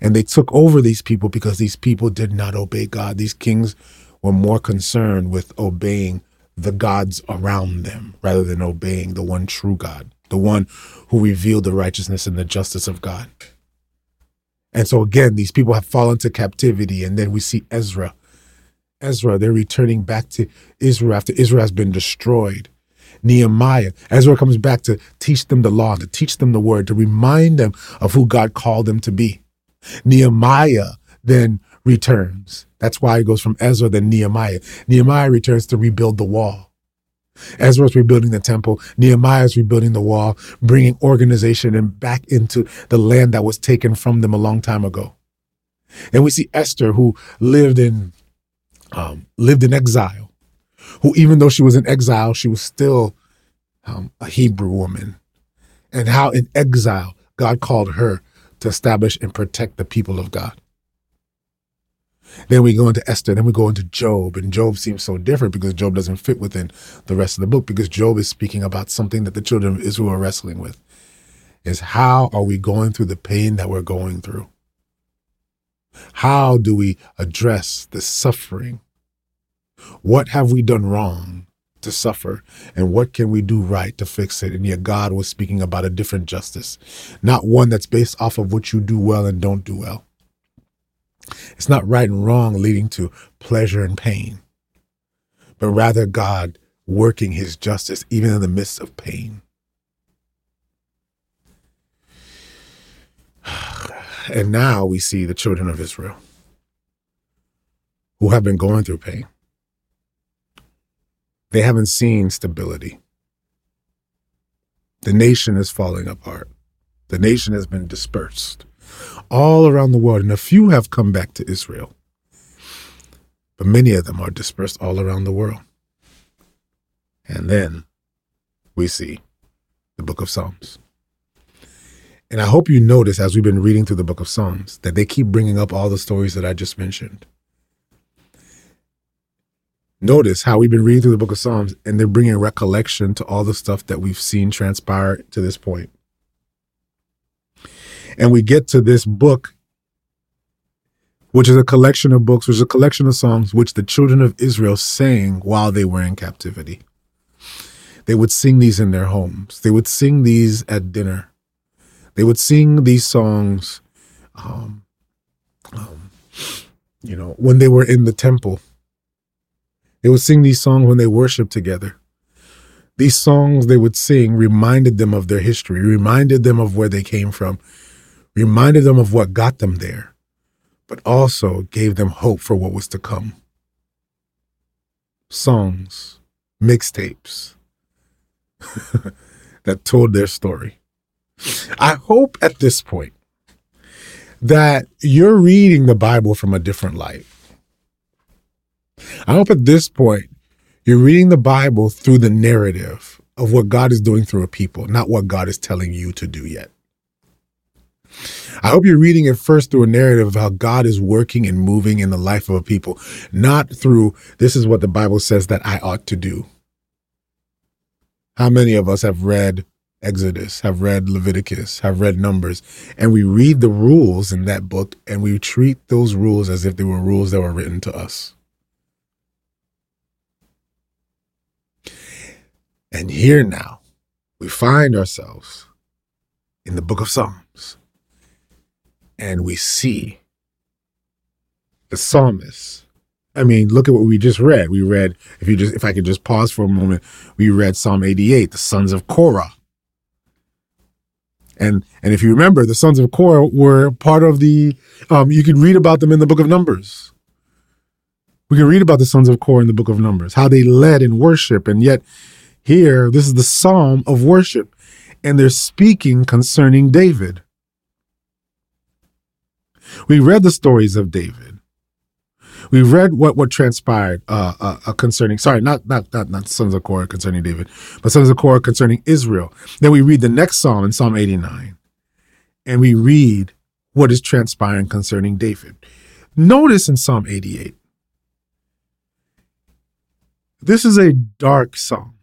And they took over these people because these people did not obey God. These kings were more concerned with obeying the gods around them rather than obeying the one true God, the one who revealed the righteousness and the justice of God. And so again, these people have fallen to captivity. And then we see Ezra. Ezra, they're returning back to Israel after Israel has been destroyed. Nehemiah, Ezra comes back to teach them the law, to teach them the word, to remind them of who God called them to be. Nehemiah then returns. That's why it goes from Ezra then Nehemiah. Nehemiah returns to rebuild the wall. Ezra's rebuilding the temple. Nehemiah's rebuilding the wall, bringing organization and back into the land that was taken from them a long time ago. And we see Esther, who lived in um, lived in exile, who even though she was in exile, she was still um, a Hebrew woman, and how in exile God called her to establish and protect the people of God. Then we go into Esther, then we go into Job, and Job seems so different because Job doesn't fit within the rest of the book because Job is speaking about something that the children of Israel are wrestling with. Is how are we going through the pain that we're going through? How do we address the suffering? What have we done wrong to suffer? And what can we do right to fix it? And yet, God was speaking about a different justice, not one that's based off of what you do well and don't do well. It's not right and wrong leading to pleasure and pain, but rather God working his justice even in the midst of pain. <sighs> And now we see the children of Israel who have been going through pain. They haven't seen stability. The nation is falling apart. The nation has been dispersed all around the world, and a few have come back to Israel. But many of them are dispersed all around the world. And then we see the book of Psalms. And I hope you notice as we've been reading through the book of Psalms that they keep bringing up all the stories that I just mentioned. Notice how we've been reading through the book of Psalms and they're bringing recollection to all the stuff that we've seen transpire to this point. And we get to this book, which is a collection of books, which is a collection of songs which the children of Israel sang while they were in captivity. They would sing these in their homes, they would sing these at dinner, they would sing these songs, um, um, you know, when they were in the temple. They would sing these songs when they worshiped together. These songs they would sing reminded them of their history, reminded them of where they came from, reminded them of what got them there, but also gave them hope for what was to come. Songs, mixtapes <laughs> that told their story. I hope at this point that you're reading the Bible from a different light. I hope at this point you're reading the Bible through the narrative of what God is doing through a people, not what God is telling you to do yet. I hope you're reading it first through a narrative of how God is working and moving in the life of a people, not through this is what the Bible says that I ought to do. How many of us have read Exodus, have read Leviticus, have read Numbers, and we read the rules in that book and we treat those rules as if they were rules that were written to us? And here now, we find ourselves in the book of Psalms and we see the psalmist. I mean, look at what we just read. We read, if you just, if I could just pause for a moment, we read Psalm 88, the sons of Korah. And and if you remember, the sons of Korah were part of the. Um, you could read about them in the book of Numbers, We can read about the sons of Korah in the book of Numbers, how they led in worship. And yet, here, this is the psalm of worship, and they're speaking concerning David. We read the stories of David. We read what what transpired uh, uh, uh, concerning. Sorry, not not not not sons of Korah concerning David, but sons of Korah concerning Israel. Then we read the next psalm in Psalm eighty nine, and we read what is transpiring concerning David. Notice in Psalm eighty eight this is a dark song.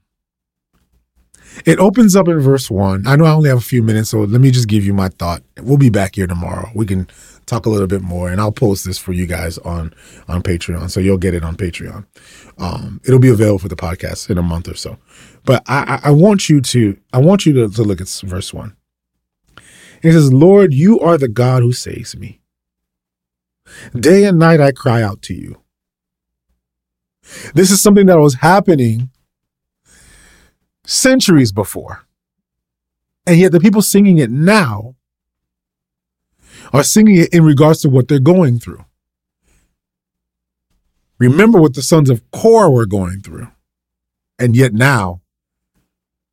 It opens up in verse one. I know I only have a few minutes, so let me just give you my thought. We'll be back here tomorrow. We can talk a little bit more, and I'll post this for you guys on on Patreon, so you'll get it on Patreon. Um, it'll be available for the podcast in a month or so. But I, I want you to I want you to, to look at verse one. It says, "Lord, you are the God who saves me. Day and night I cry out to you." This is something that was happening centuries before. And yet the people singing it now are singing it in regards to what they're going through. Remember what the sons of Korah were going through. And yet now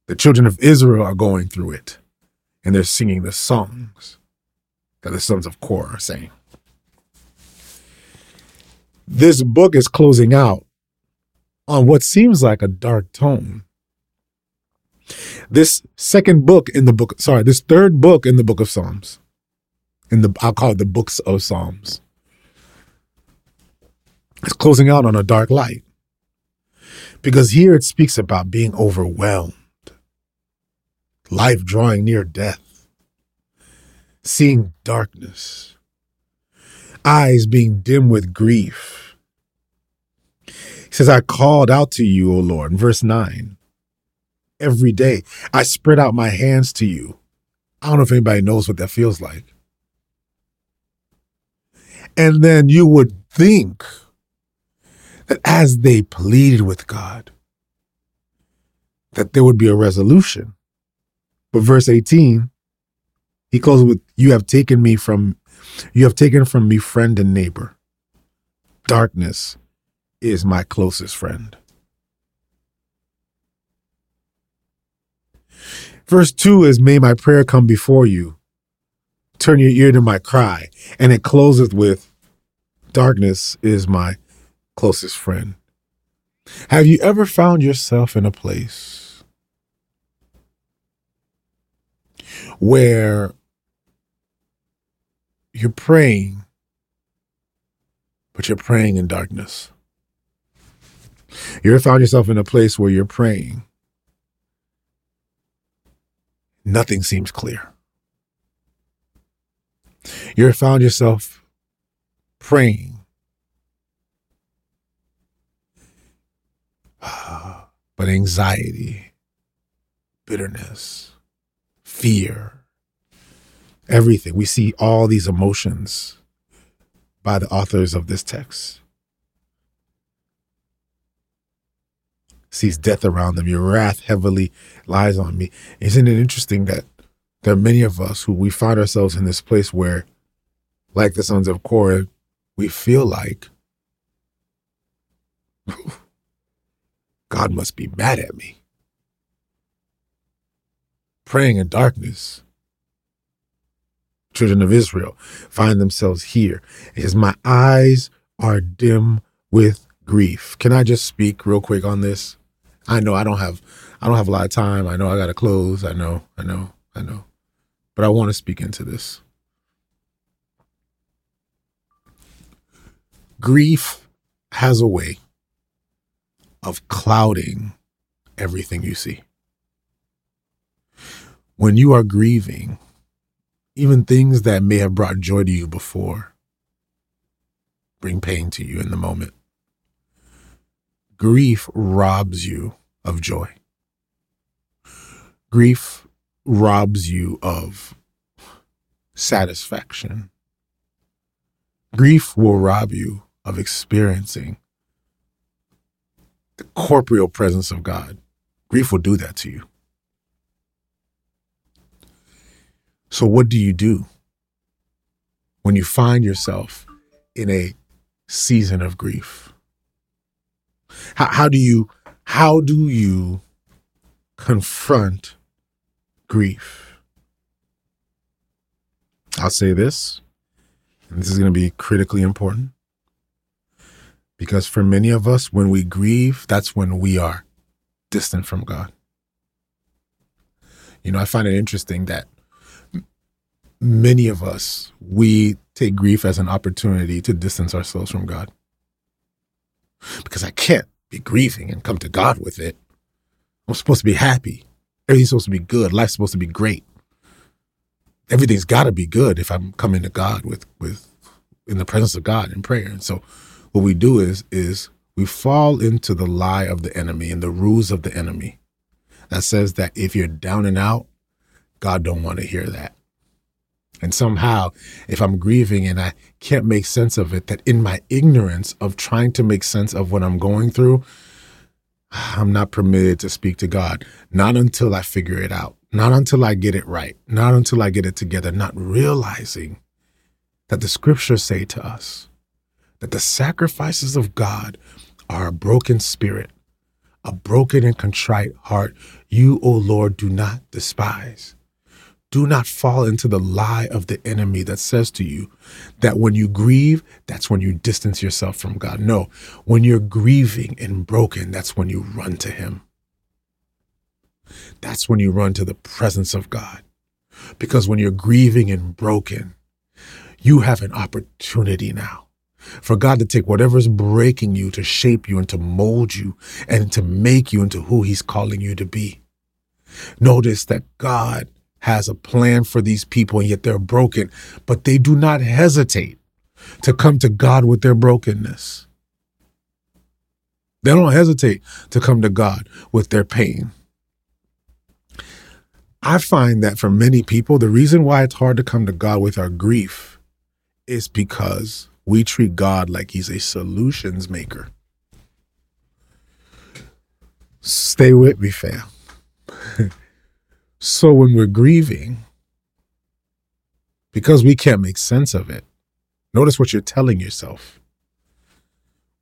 the children of Israel are going through it. And they're singing the songs that the sons of Korah are saying. This book is closing out on what seems like a dark tone. This second book in the book, sorry, this third book in the book of Psalms, in the I'll call it the books of Psalms, is closing out on a dark light. Because here it speaks about being overwhelmed, life drawing near death, seeing darkness, eyes being dim with grief he says, I called out to you, O Lord. In verse 9, every day I spread out my hands to you. I don't know if anybody knows what that feels like. And then you would think that as they pleaded with God, that there would be a resolution. But verse 18, he closes with, You have taken me from you have taken from me friend and neighbor. Darkness is my closest friend. Verse 2 is, May my prayer come before you. Turn your ear to my cry. And it closes with, Darkness is my closest friend. Have you ever found yourself in a place where you're praying, but you're praying in darkness? You ever found yourself in a place where you're praying? Nothing seems clear. You have found yourself praying? <sighs> But anxiety, bitterness, fear, everything. We see all these emotions by the authors of this text. Sees death around them. Your wrath heavily lies on me. Isn't it interesting that there are many of us who we find ourselves in this place where, like the sons of Korah, we feel like <laughs> God must be mad at me. Praying in darkness. Children of Israel find themselves here. It says, My eyes are dim with grief. Can I just speak real quick on this? I know I don't have I don't have a lot of time. I know I got to close. I know, I know, I know. But I want to speak into this. Grief has a way of clouding everything you see. When you are grieving, even things that may have brought joy to you before bring pain to you in the moment grief robs you of joy. Grief robs you of satisfaction. Grief will rob you of experiencing the corporeal presence of God. Grief will do that to you. So, what do you do when you find yourself in a season of grief? How, how do you how do you confront grief? I'll say this, and this is going to be critically important. Because for many of us, when we grieve, that's when we are distant from God. You know, I find it interesting that many of us, we take grief as an opportunity to distance ourselves from God. Because I can't be grieving and come to God with it. I'm supposed to be happy. Everything's supposed to be good. Life's supposed to be great. Everything's got to be good if I'm coming to God with with in the presence of God in prayer. And so, what we do is is we fall into the lie of the enemy and the ruse of the enemy that says that if you're down and out, God don't want to hear that. And somehow, if I'm grieving and I can't make sense of it, that in my ignorance of trying to make sense of what I'm going through, <sighs> I'm not permitted to speak to God. Not until I figure it out. Not until I get it right. Not until I get it together. Not realizing that the scriptures say to us that the sacrifices of God are a broken spirit, a broken and contrite heart. You, O Lord, do not despise. Do not fall into the lie of the enemy that says to you that when you grieve, that's when you distance yourself from God. No, when you're grieving and broken, that's when you run to Him. That's when you run to the presence of God. Because when you're grieving and broken, you have an opportunity now for God to take whatever's breaking you to shape you and to mold you and to make you into who He's calling you to be. Notice that God has a plan for these people, and yet they're broken, but they do not hesitate to come to God with their brokenness. They don't hesitate to come to God with their pain. I find that for many people, the reason why it's hard to come to God with our grief is because we treat God like he's a solutions maker. Stay with me, fam. <laughs> So when we're grieving, because we can't make sense of it, notice what you're telling yourself.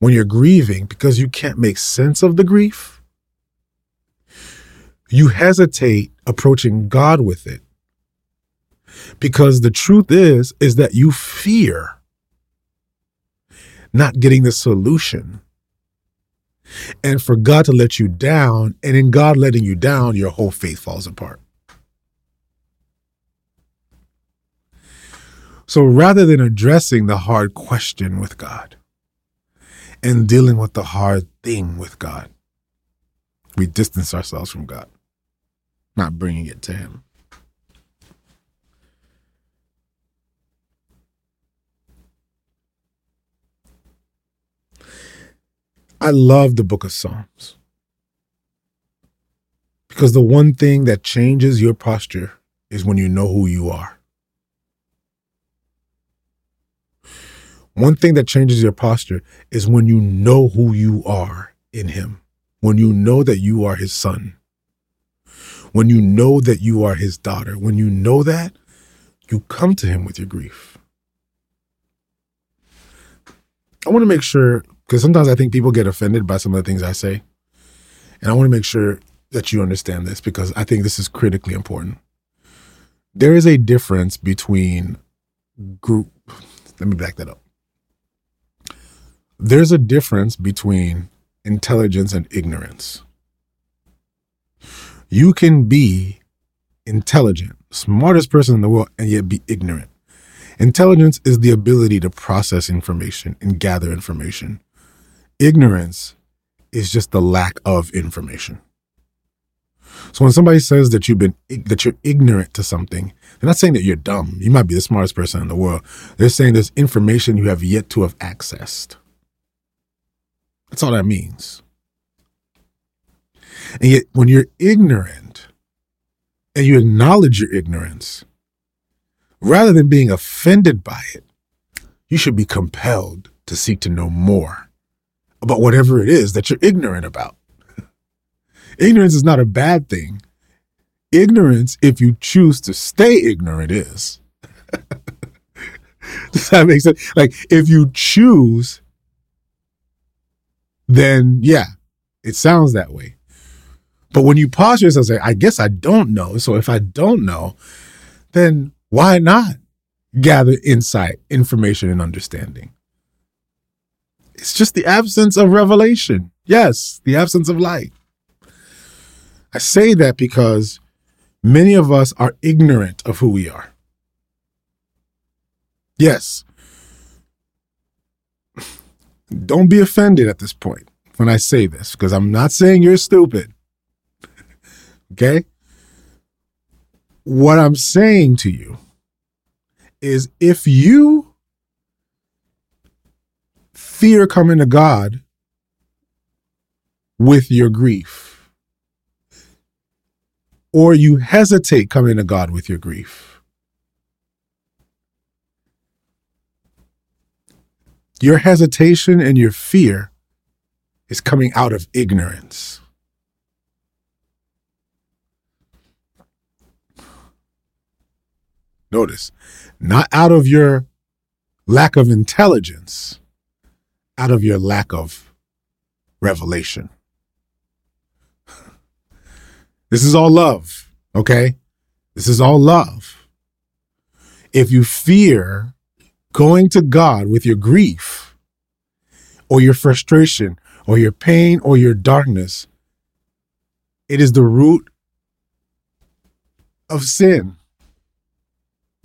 When you're grieving, because you can't make sense of the grief, you hesitate approaching God with it. Because the truth is, is that you fear not getting the solution and for God to let you down, and in God letting you down, your whole faith falls apart. So rather than addressing the hard question with God and dealing with the hard thing with God, we distance ourselves from God, not bringing it to Him. I love the book of Psalms because the one thing that changes your posture is when you know who you are. One thing that changes your posture is when you know who you are in Him, when you know that you are His son, when you know that you are His daughter, when you know that, you come to Him with your grief. I want to make sure, because sometimes I think people get offended by some of the things I say. And I want to make sure that you understand this because I think this is critically important. There is a difference between group. Let me back that up there's a difference between intelligence and ignorance. You can be intelligent, smartest person in the world, and yet be ignorant. Intelligence is the ability to process information and gather information. Ignorance is just the lack of information. So when somebody says that you've been that you're ignorant to something, they're not saying that you're dumb. You might be the smartest person in the world. They're saying there's information you have yet to have accessed. That's all that means. And yet, when you're ignorant and you acknowledge your ignorance, rather than being offended by it, you should be compelled to seek to know more about whatever it is that you're ignorant about. <laughs> Ignorance is not a bad thing. Ignorance, if you choose to stay ignorant, is. <laughs> Does that make sense? Like, if you choose then yeah, it sounds that way. But when you pause yourself and say, I guess I don't know. So if I don't know, then why not gather insight, information, and understanding? It's just the absence of revelation. Yes, the absence of light. I say that because many of us are ignorant of who we are. Yes. Don't be offended at this point when I say this, because I'm not saying you're stupid. <laughs> okay? What I'm saying to you is if you fear coming to God with your grief, or you hesitate coming to God with your grief, your hesitation and your fear is coming out of ignorance. Notice, not out of your lack of intelligence, out of your lack of revelation. This is all love, okay? This is all love. If you fear going to God with your grief or your frustration or your pain or your darkness, it is the root of sin.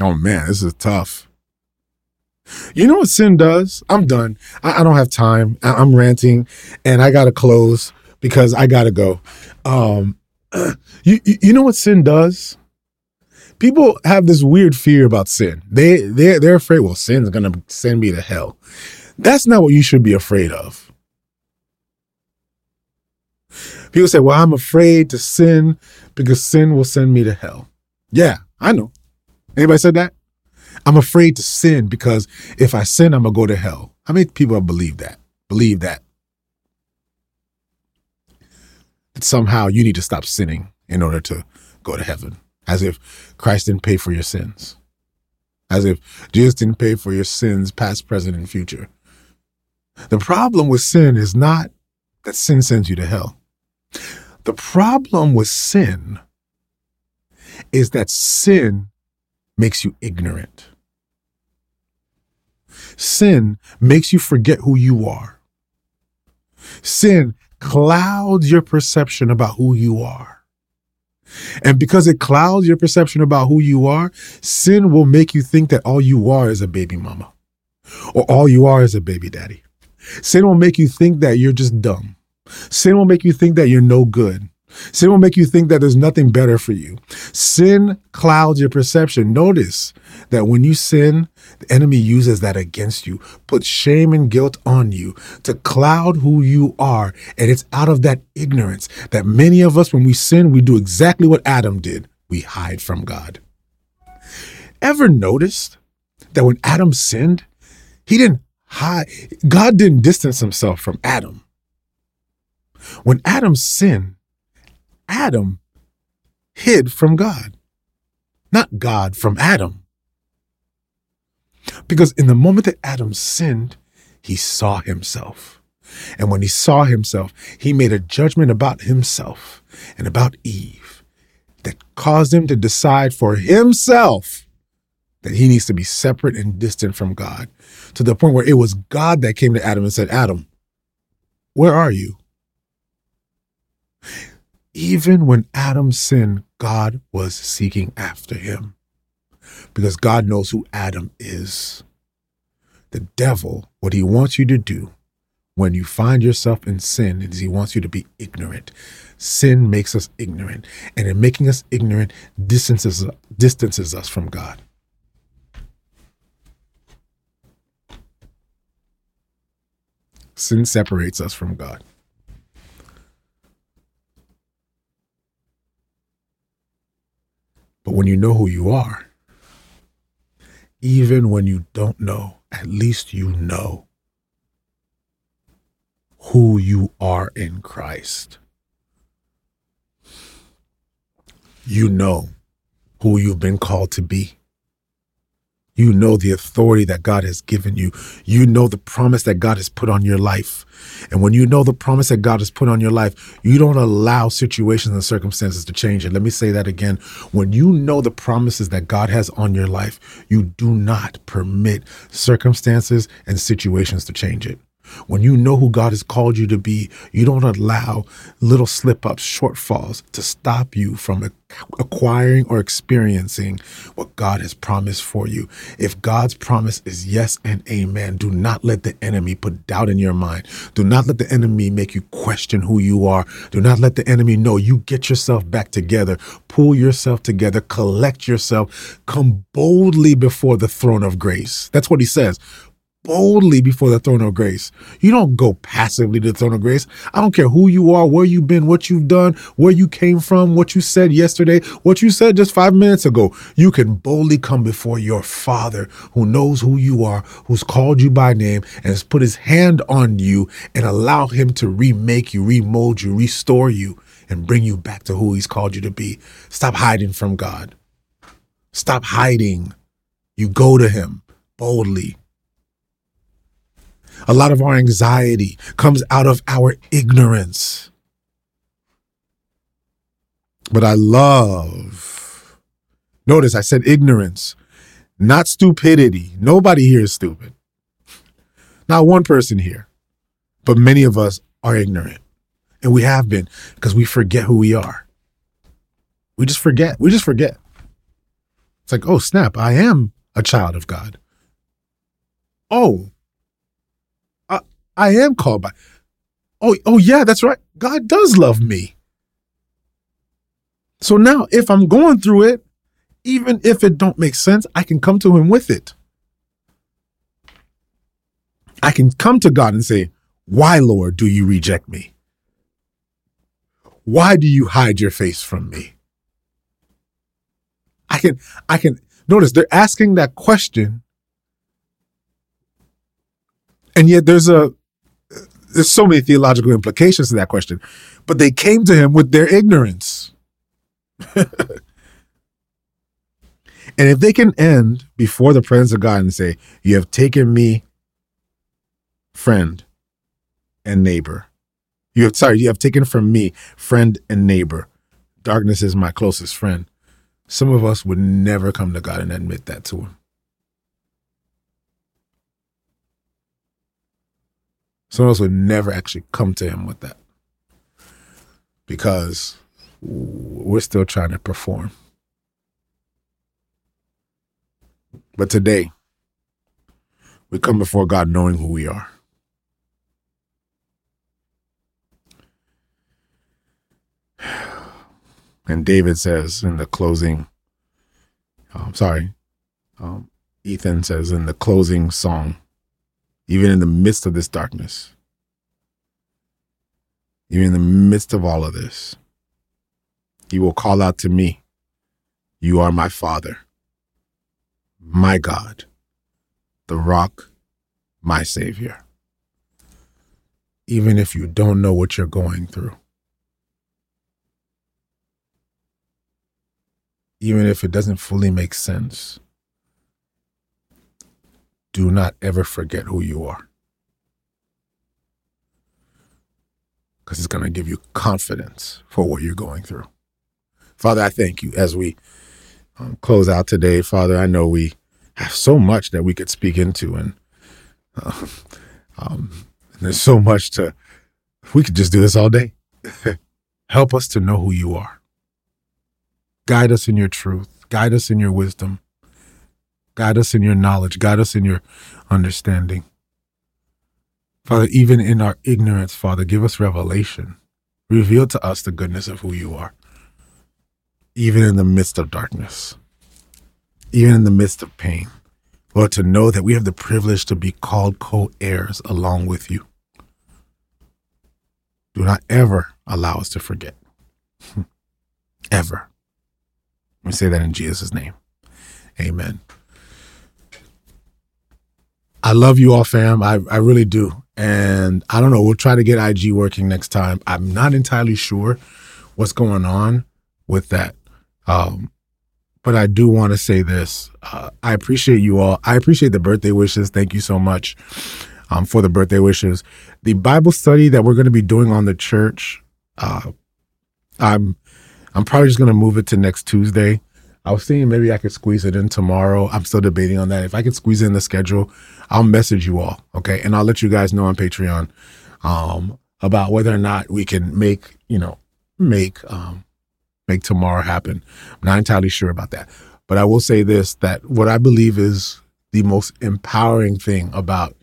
Oh man, this is tough. You know what sin does? I'm done. I, I don't have time. I, am ranting and I got to close because I got to go. Um, <clears throat> you, you, you know what sin does? People have this weird fear about sin. They they they're afraid. Well, sin's gonna send me to hell. That's not what you should be afraid of. People say, "Well, I'm afraid to sin because sin will send me to hell." Yeah, I know. Anybody said that? I'm afraid to sin because if I sin, I'm gonna go to hell. How many people believe that? Believe that? That somehow you need to stop sinning in order to go to heaven, as if Christ didn't pay for your sins, as if Jesus didn't pay for your sins, past, present, and future. The problem with sin is not that sin sends you to hell. The problem with sin is that sin makes you ignorant. Sin makes you forget who you are. Sin clouds your perception about who you are. And because it clouds your perception about who you are, sin will make you think that all you are is a baby mama or all you are is a baby daddy. Sin will make you think that you're just dumb. Sin will make you think that you're no good. Sin will make you think that there's nothing better for you. Sin clouds your perception. Notice that when you sin, the enemy uses that against you, puts shame and guilt on you to cloud who you are. And it's out of that ignorance that many of us, when we sin, we do exactly what Adam did we hide from God. Ever noticed that when Adam sinned, he didn't hide, God didn't distance himself from Adam. When Adam sinned, Adam hid from God, not God from Adam. Because in the moment that Adam sinned, he saw himself. And when he saw himself, he made a judgment about himself and about Eve that caused him to decide for himself that he needs to be separate and distant from God to the point where it was God that came to Adam and said, Adam, where are you? Even when Adam sinned, God was seeking after him because God knows who Adam is. The devil, what he wants you to do when you find yourself in sin is he wants you to be ignorant. Sin makes us ignorant, and in making us ignorant, distances, distances us from God. Sin separates us from God. But when you know who you are, even when you don't know, at least you know who you are in Christ. You know who you've been called to be. You know the authority that God has given you. You know the promise that God has put on your life. And when you know the promise that God has put on your life, you don't allow situations and circumstances to change it. Let me say that again. When you know the promises that God has on your life, you do not permit circumstances and situations to change it. When you know who God has called you to be, you don't allow little slip ups, shortfalls to stop you from acquiring or experiencing what God has promised for you. If God's promise is yes and amen, do not let the enemy put doubt in your mind. Do not let the enemy make you question who you are. Do not let the enemy know you get yourself back together, pull yourself together, collect yourself, come boldly before the throne of grace. That's what he says boldly before the throne of grace. You don't go passively to the throne of grace. I don't care who you are, where you've been, what you've done, where you came from, what you said yesterday, what you said just five minutes ago. You can boldly come before your Father who knows who you are, who's called you by name, and has put his hand on you and allow him to remake you, remold you, restore you, and bring you back to who he's called you to be. Stop hiding from God. Stop hiding. You go to him boldly a lot of our anxiety comes out of our ignorance. But I love, notice I said ignorance, not stupidity. Nobody here is stupid. Not one person here, but many of us are ignorant. And we have been because we forget who we are. We just forget. We just forget. It's like, oh, snap, I am a child of God. Oh, I am called by. Oh, oh yeah, that's right. God does love me. So now if I'm going through it, even if it don't make sense, I can come to him with it. I can come to God and say, "Why, Lord, do you reject me? Why do you hide your face from me?" I can I can notice they're asking that question and yet there's a there's so many theological implications to that question, but they came to him with their ignorance. <laughs> and if they can end before the presence of God and say, You have taken me, friend and neighbor. You have sorry, you have taken from me, friend and neighbor. Darkness is my closest friend. Some of us would never come to God and admit that to him. Some of us would never actually come to him with that because we're still trying to perform. But today, we come before God knowing who we are. And David says in the closing, I'm um, sorry, um, Ethan says in the closing song, even in the midst of this darkness, even in the midst of all of this, he will call out to me, You are my Father, my God, the rock, my Savior. Even if you don't know what you're going through, even if it doesn't fully make sense, do not ever forget who you are. Because it's going to give you confidence for what you're going through. Father, I thank you as we um, close out today. Father, I know we have so much that we could speak into, and uh, um, there's so much to, we could just do this all day. <laughs> Help us to know who you are. Guide us in your truth, guide us in your wisdom. Guide us in your knowledge. Guide us in your understanding. Father, even in our ignorance, Father, give us revelation. Reveal to us the goodness of who you are, even in the midst of darkness, even in the midst of pain. Lord, to know that we have the privilege to be called co heirs along with you. Do not ever allow us to forget. <laughs> ever. We say that in Jesus' name. Amen. I love you all, fam. I, I really do. And I don't know. We'll try to get IG working next time. I'm not entirely sure what's going on with that. Um, but I do want to say this. Uh, I appreciate you all. I appreciate the birthday wishes. Thank you so much um, for the birthday wishes. The Bible study that we're going to be doing on the church, uh, I'm I'm probably just going to move it to next Tuesday. I was thinking maybe I could squeeze it in tomorrow. I'm still debating on that. If I could squeeze in the schedule, I'll message you all, okay? And I'll let you guys know on Patreon um, about whether or not we can make, you know, make um, make tomorrow happen. I'm not entirely sure about that. But I will say this that what I believe is the most empowering thing about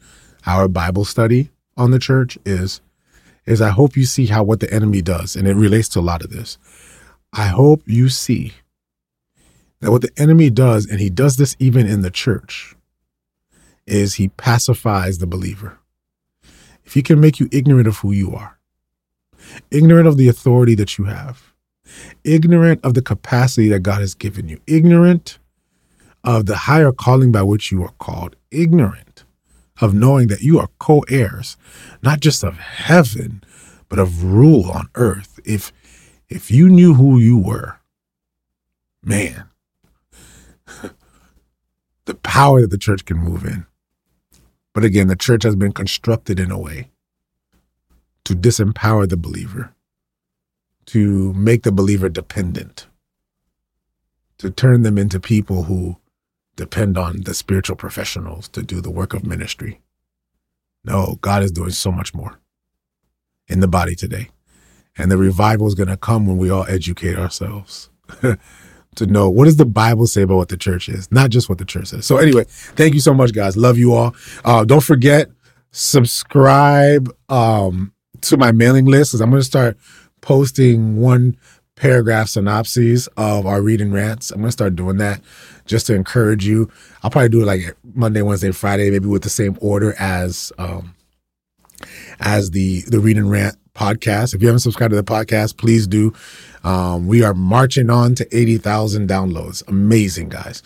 our Bible study on the church is is I hope you see how what the enemy does, and it relates to a lot of this. I hope you see that what the enemy does, and he does this even in the church, is he pacifies the believer. If he can make you ignorant of who you are, ignorant of the authority that you have, ignorant of the capacity that God has given you, ignorant of the higher calling by which you are called, ignorant of knowing that you are co heirs, not just of heaven, but of rule on earth. If if you knew who you were, man, the power that the church can move in. But again, the church has been constructed in a way to disempower the believer, to make the believer dependent, to turn them into people who depend on the spiritual professionals to do the work of ministry. No, God is doing so much more in the body today. And the revival is going to come when we all educate ourselves <laughs> to know what does the Bible say about what the church is, not just what the church says. So anyway, thank you so much, guys. Love you all. Uh, don't forget, subscribe um, to my mailing list because I'm going to start posting one paragraph synopses of our reading rants. I'm going to start doing that just to encourage you. I'll probably do it like Monday, Wednesday, Friday, maybe with the same order as um, as the the Read and rant podcast. If you haven't subscribed to the podcast, please do. Um, we are marching on to 80,000 downloads. Amazing, guys.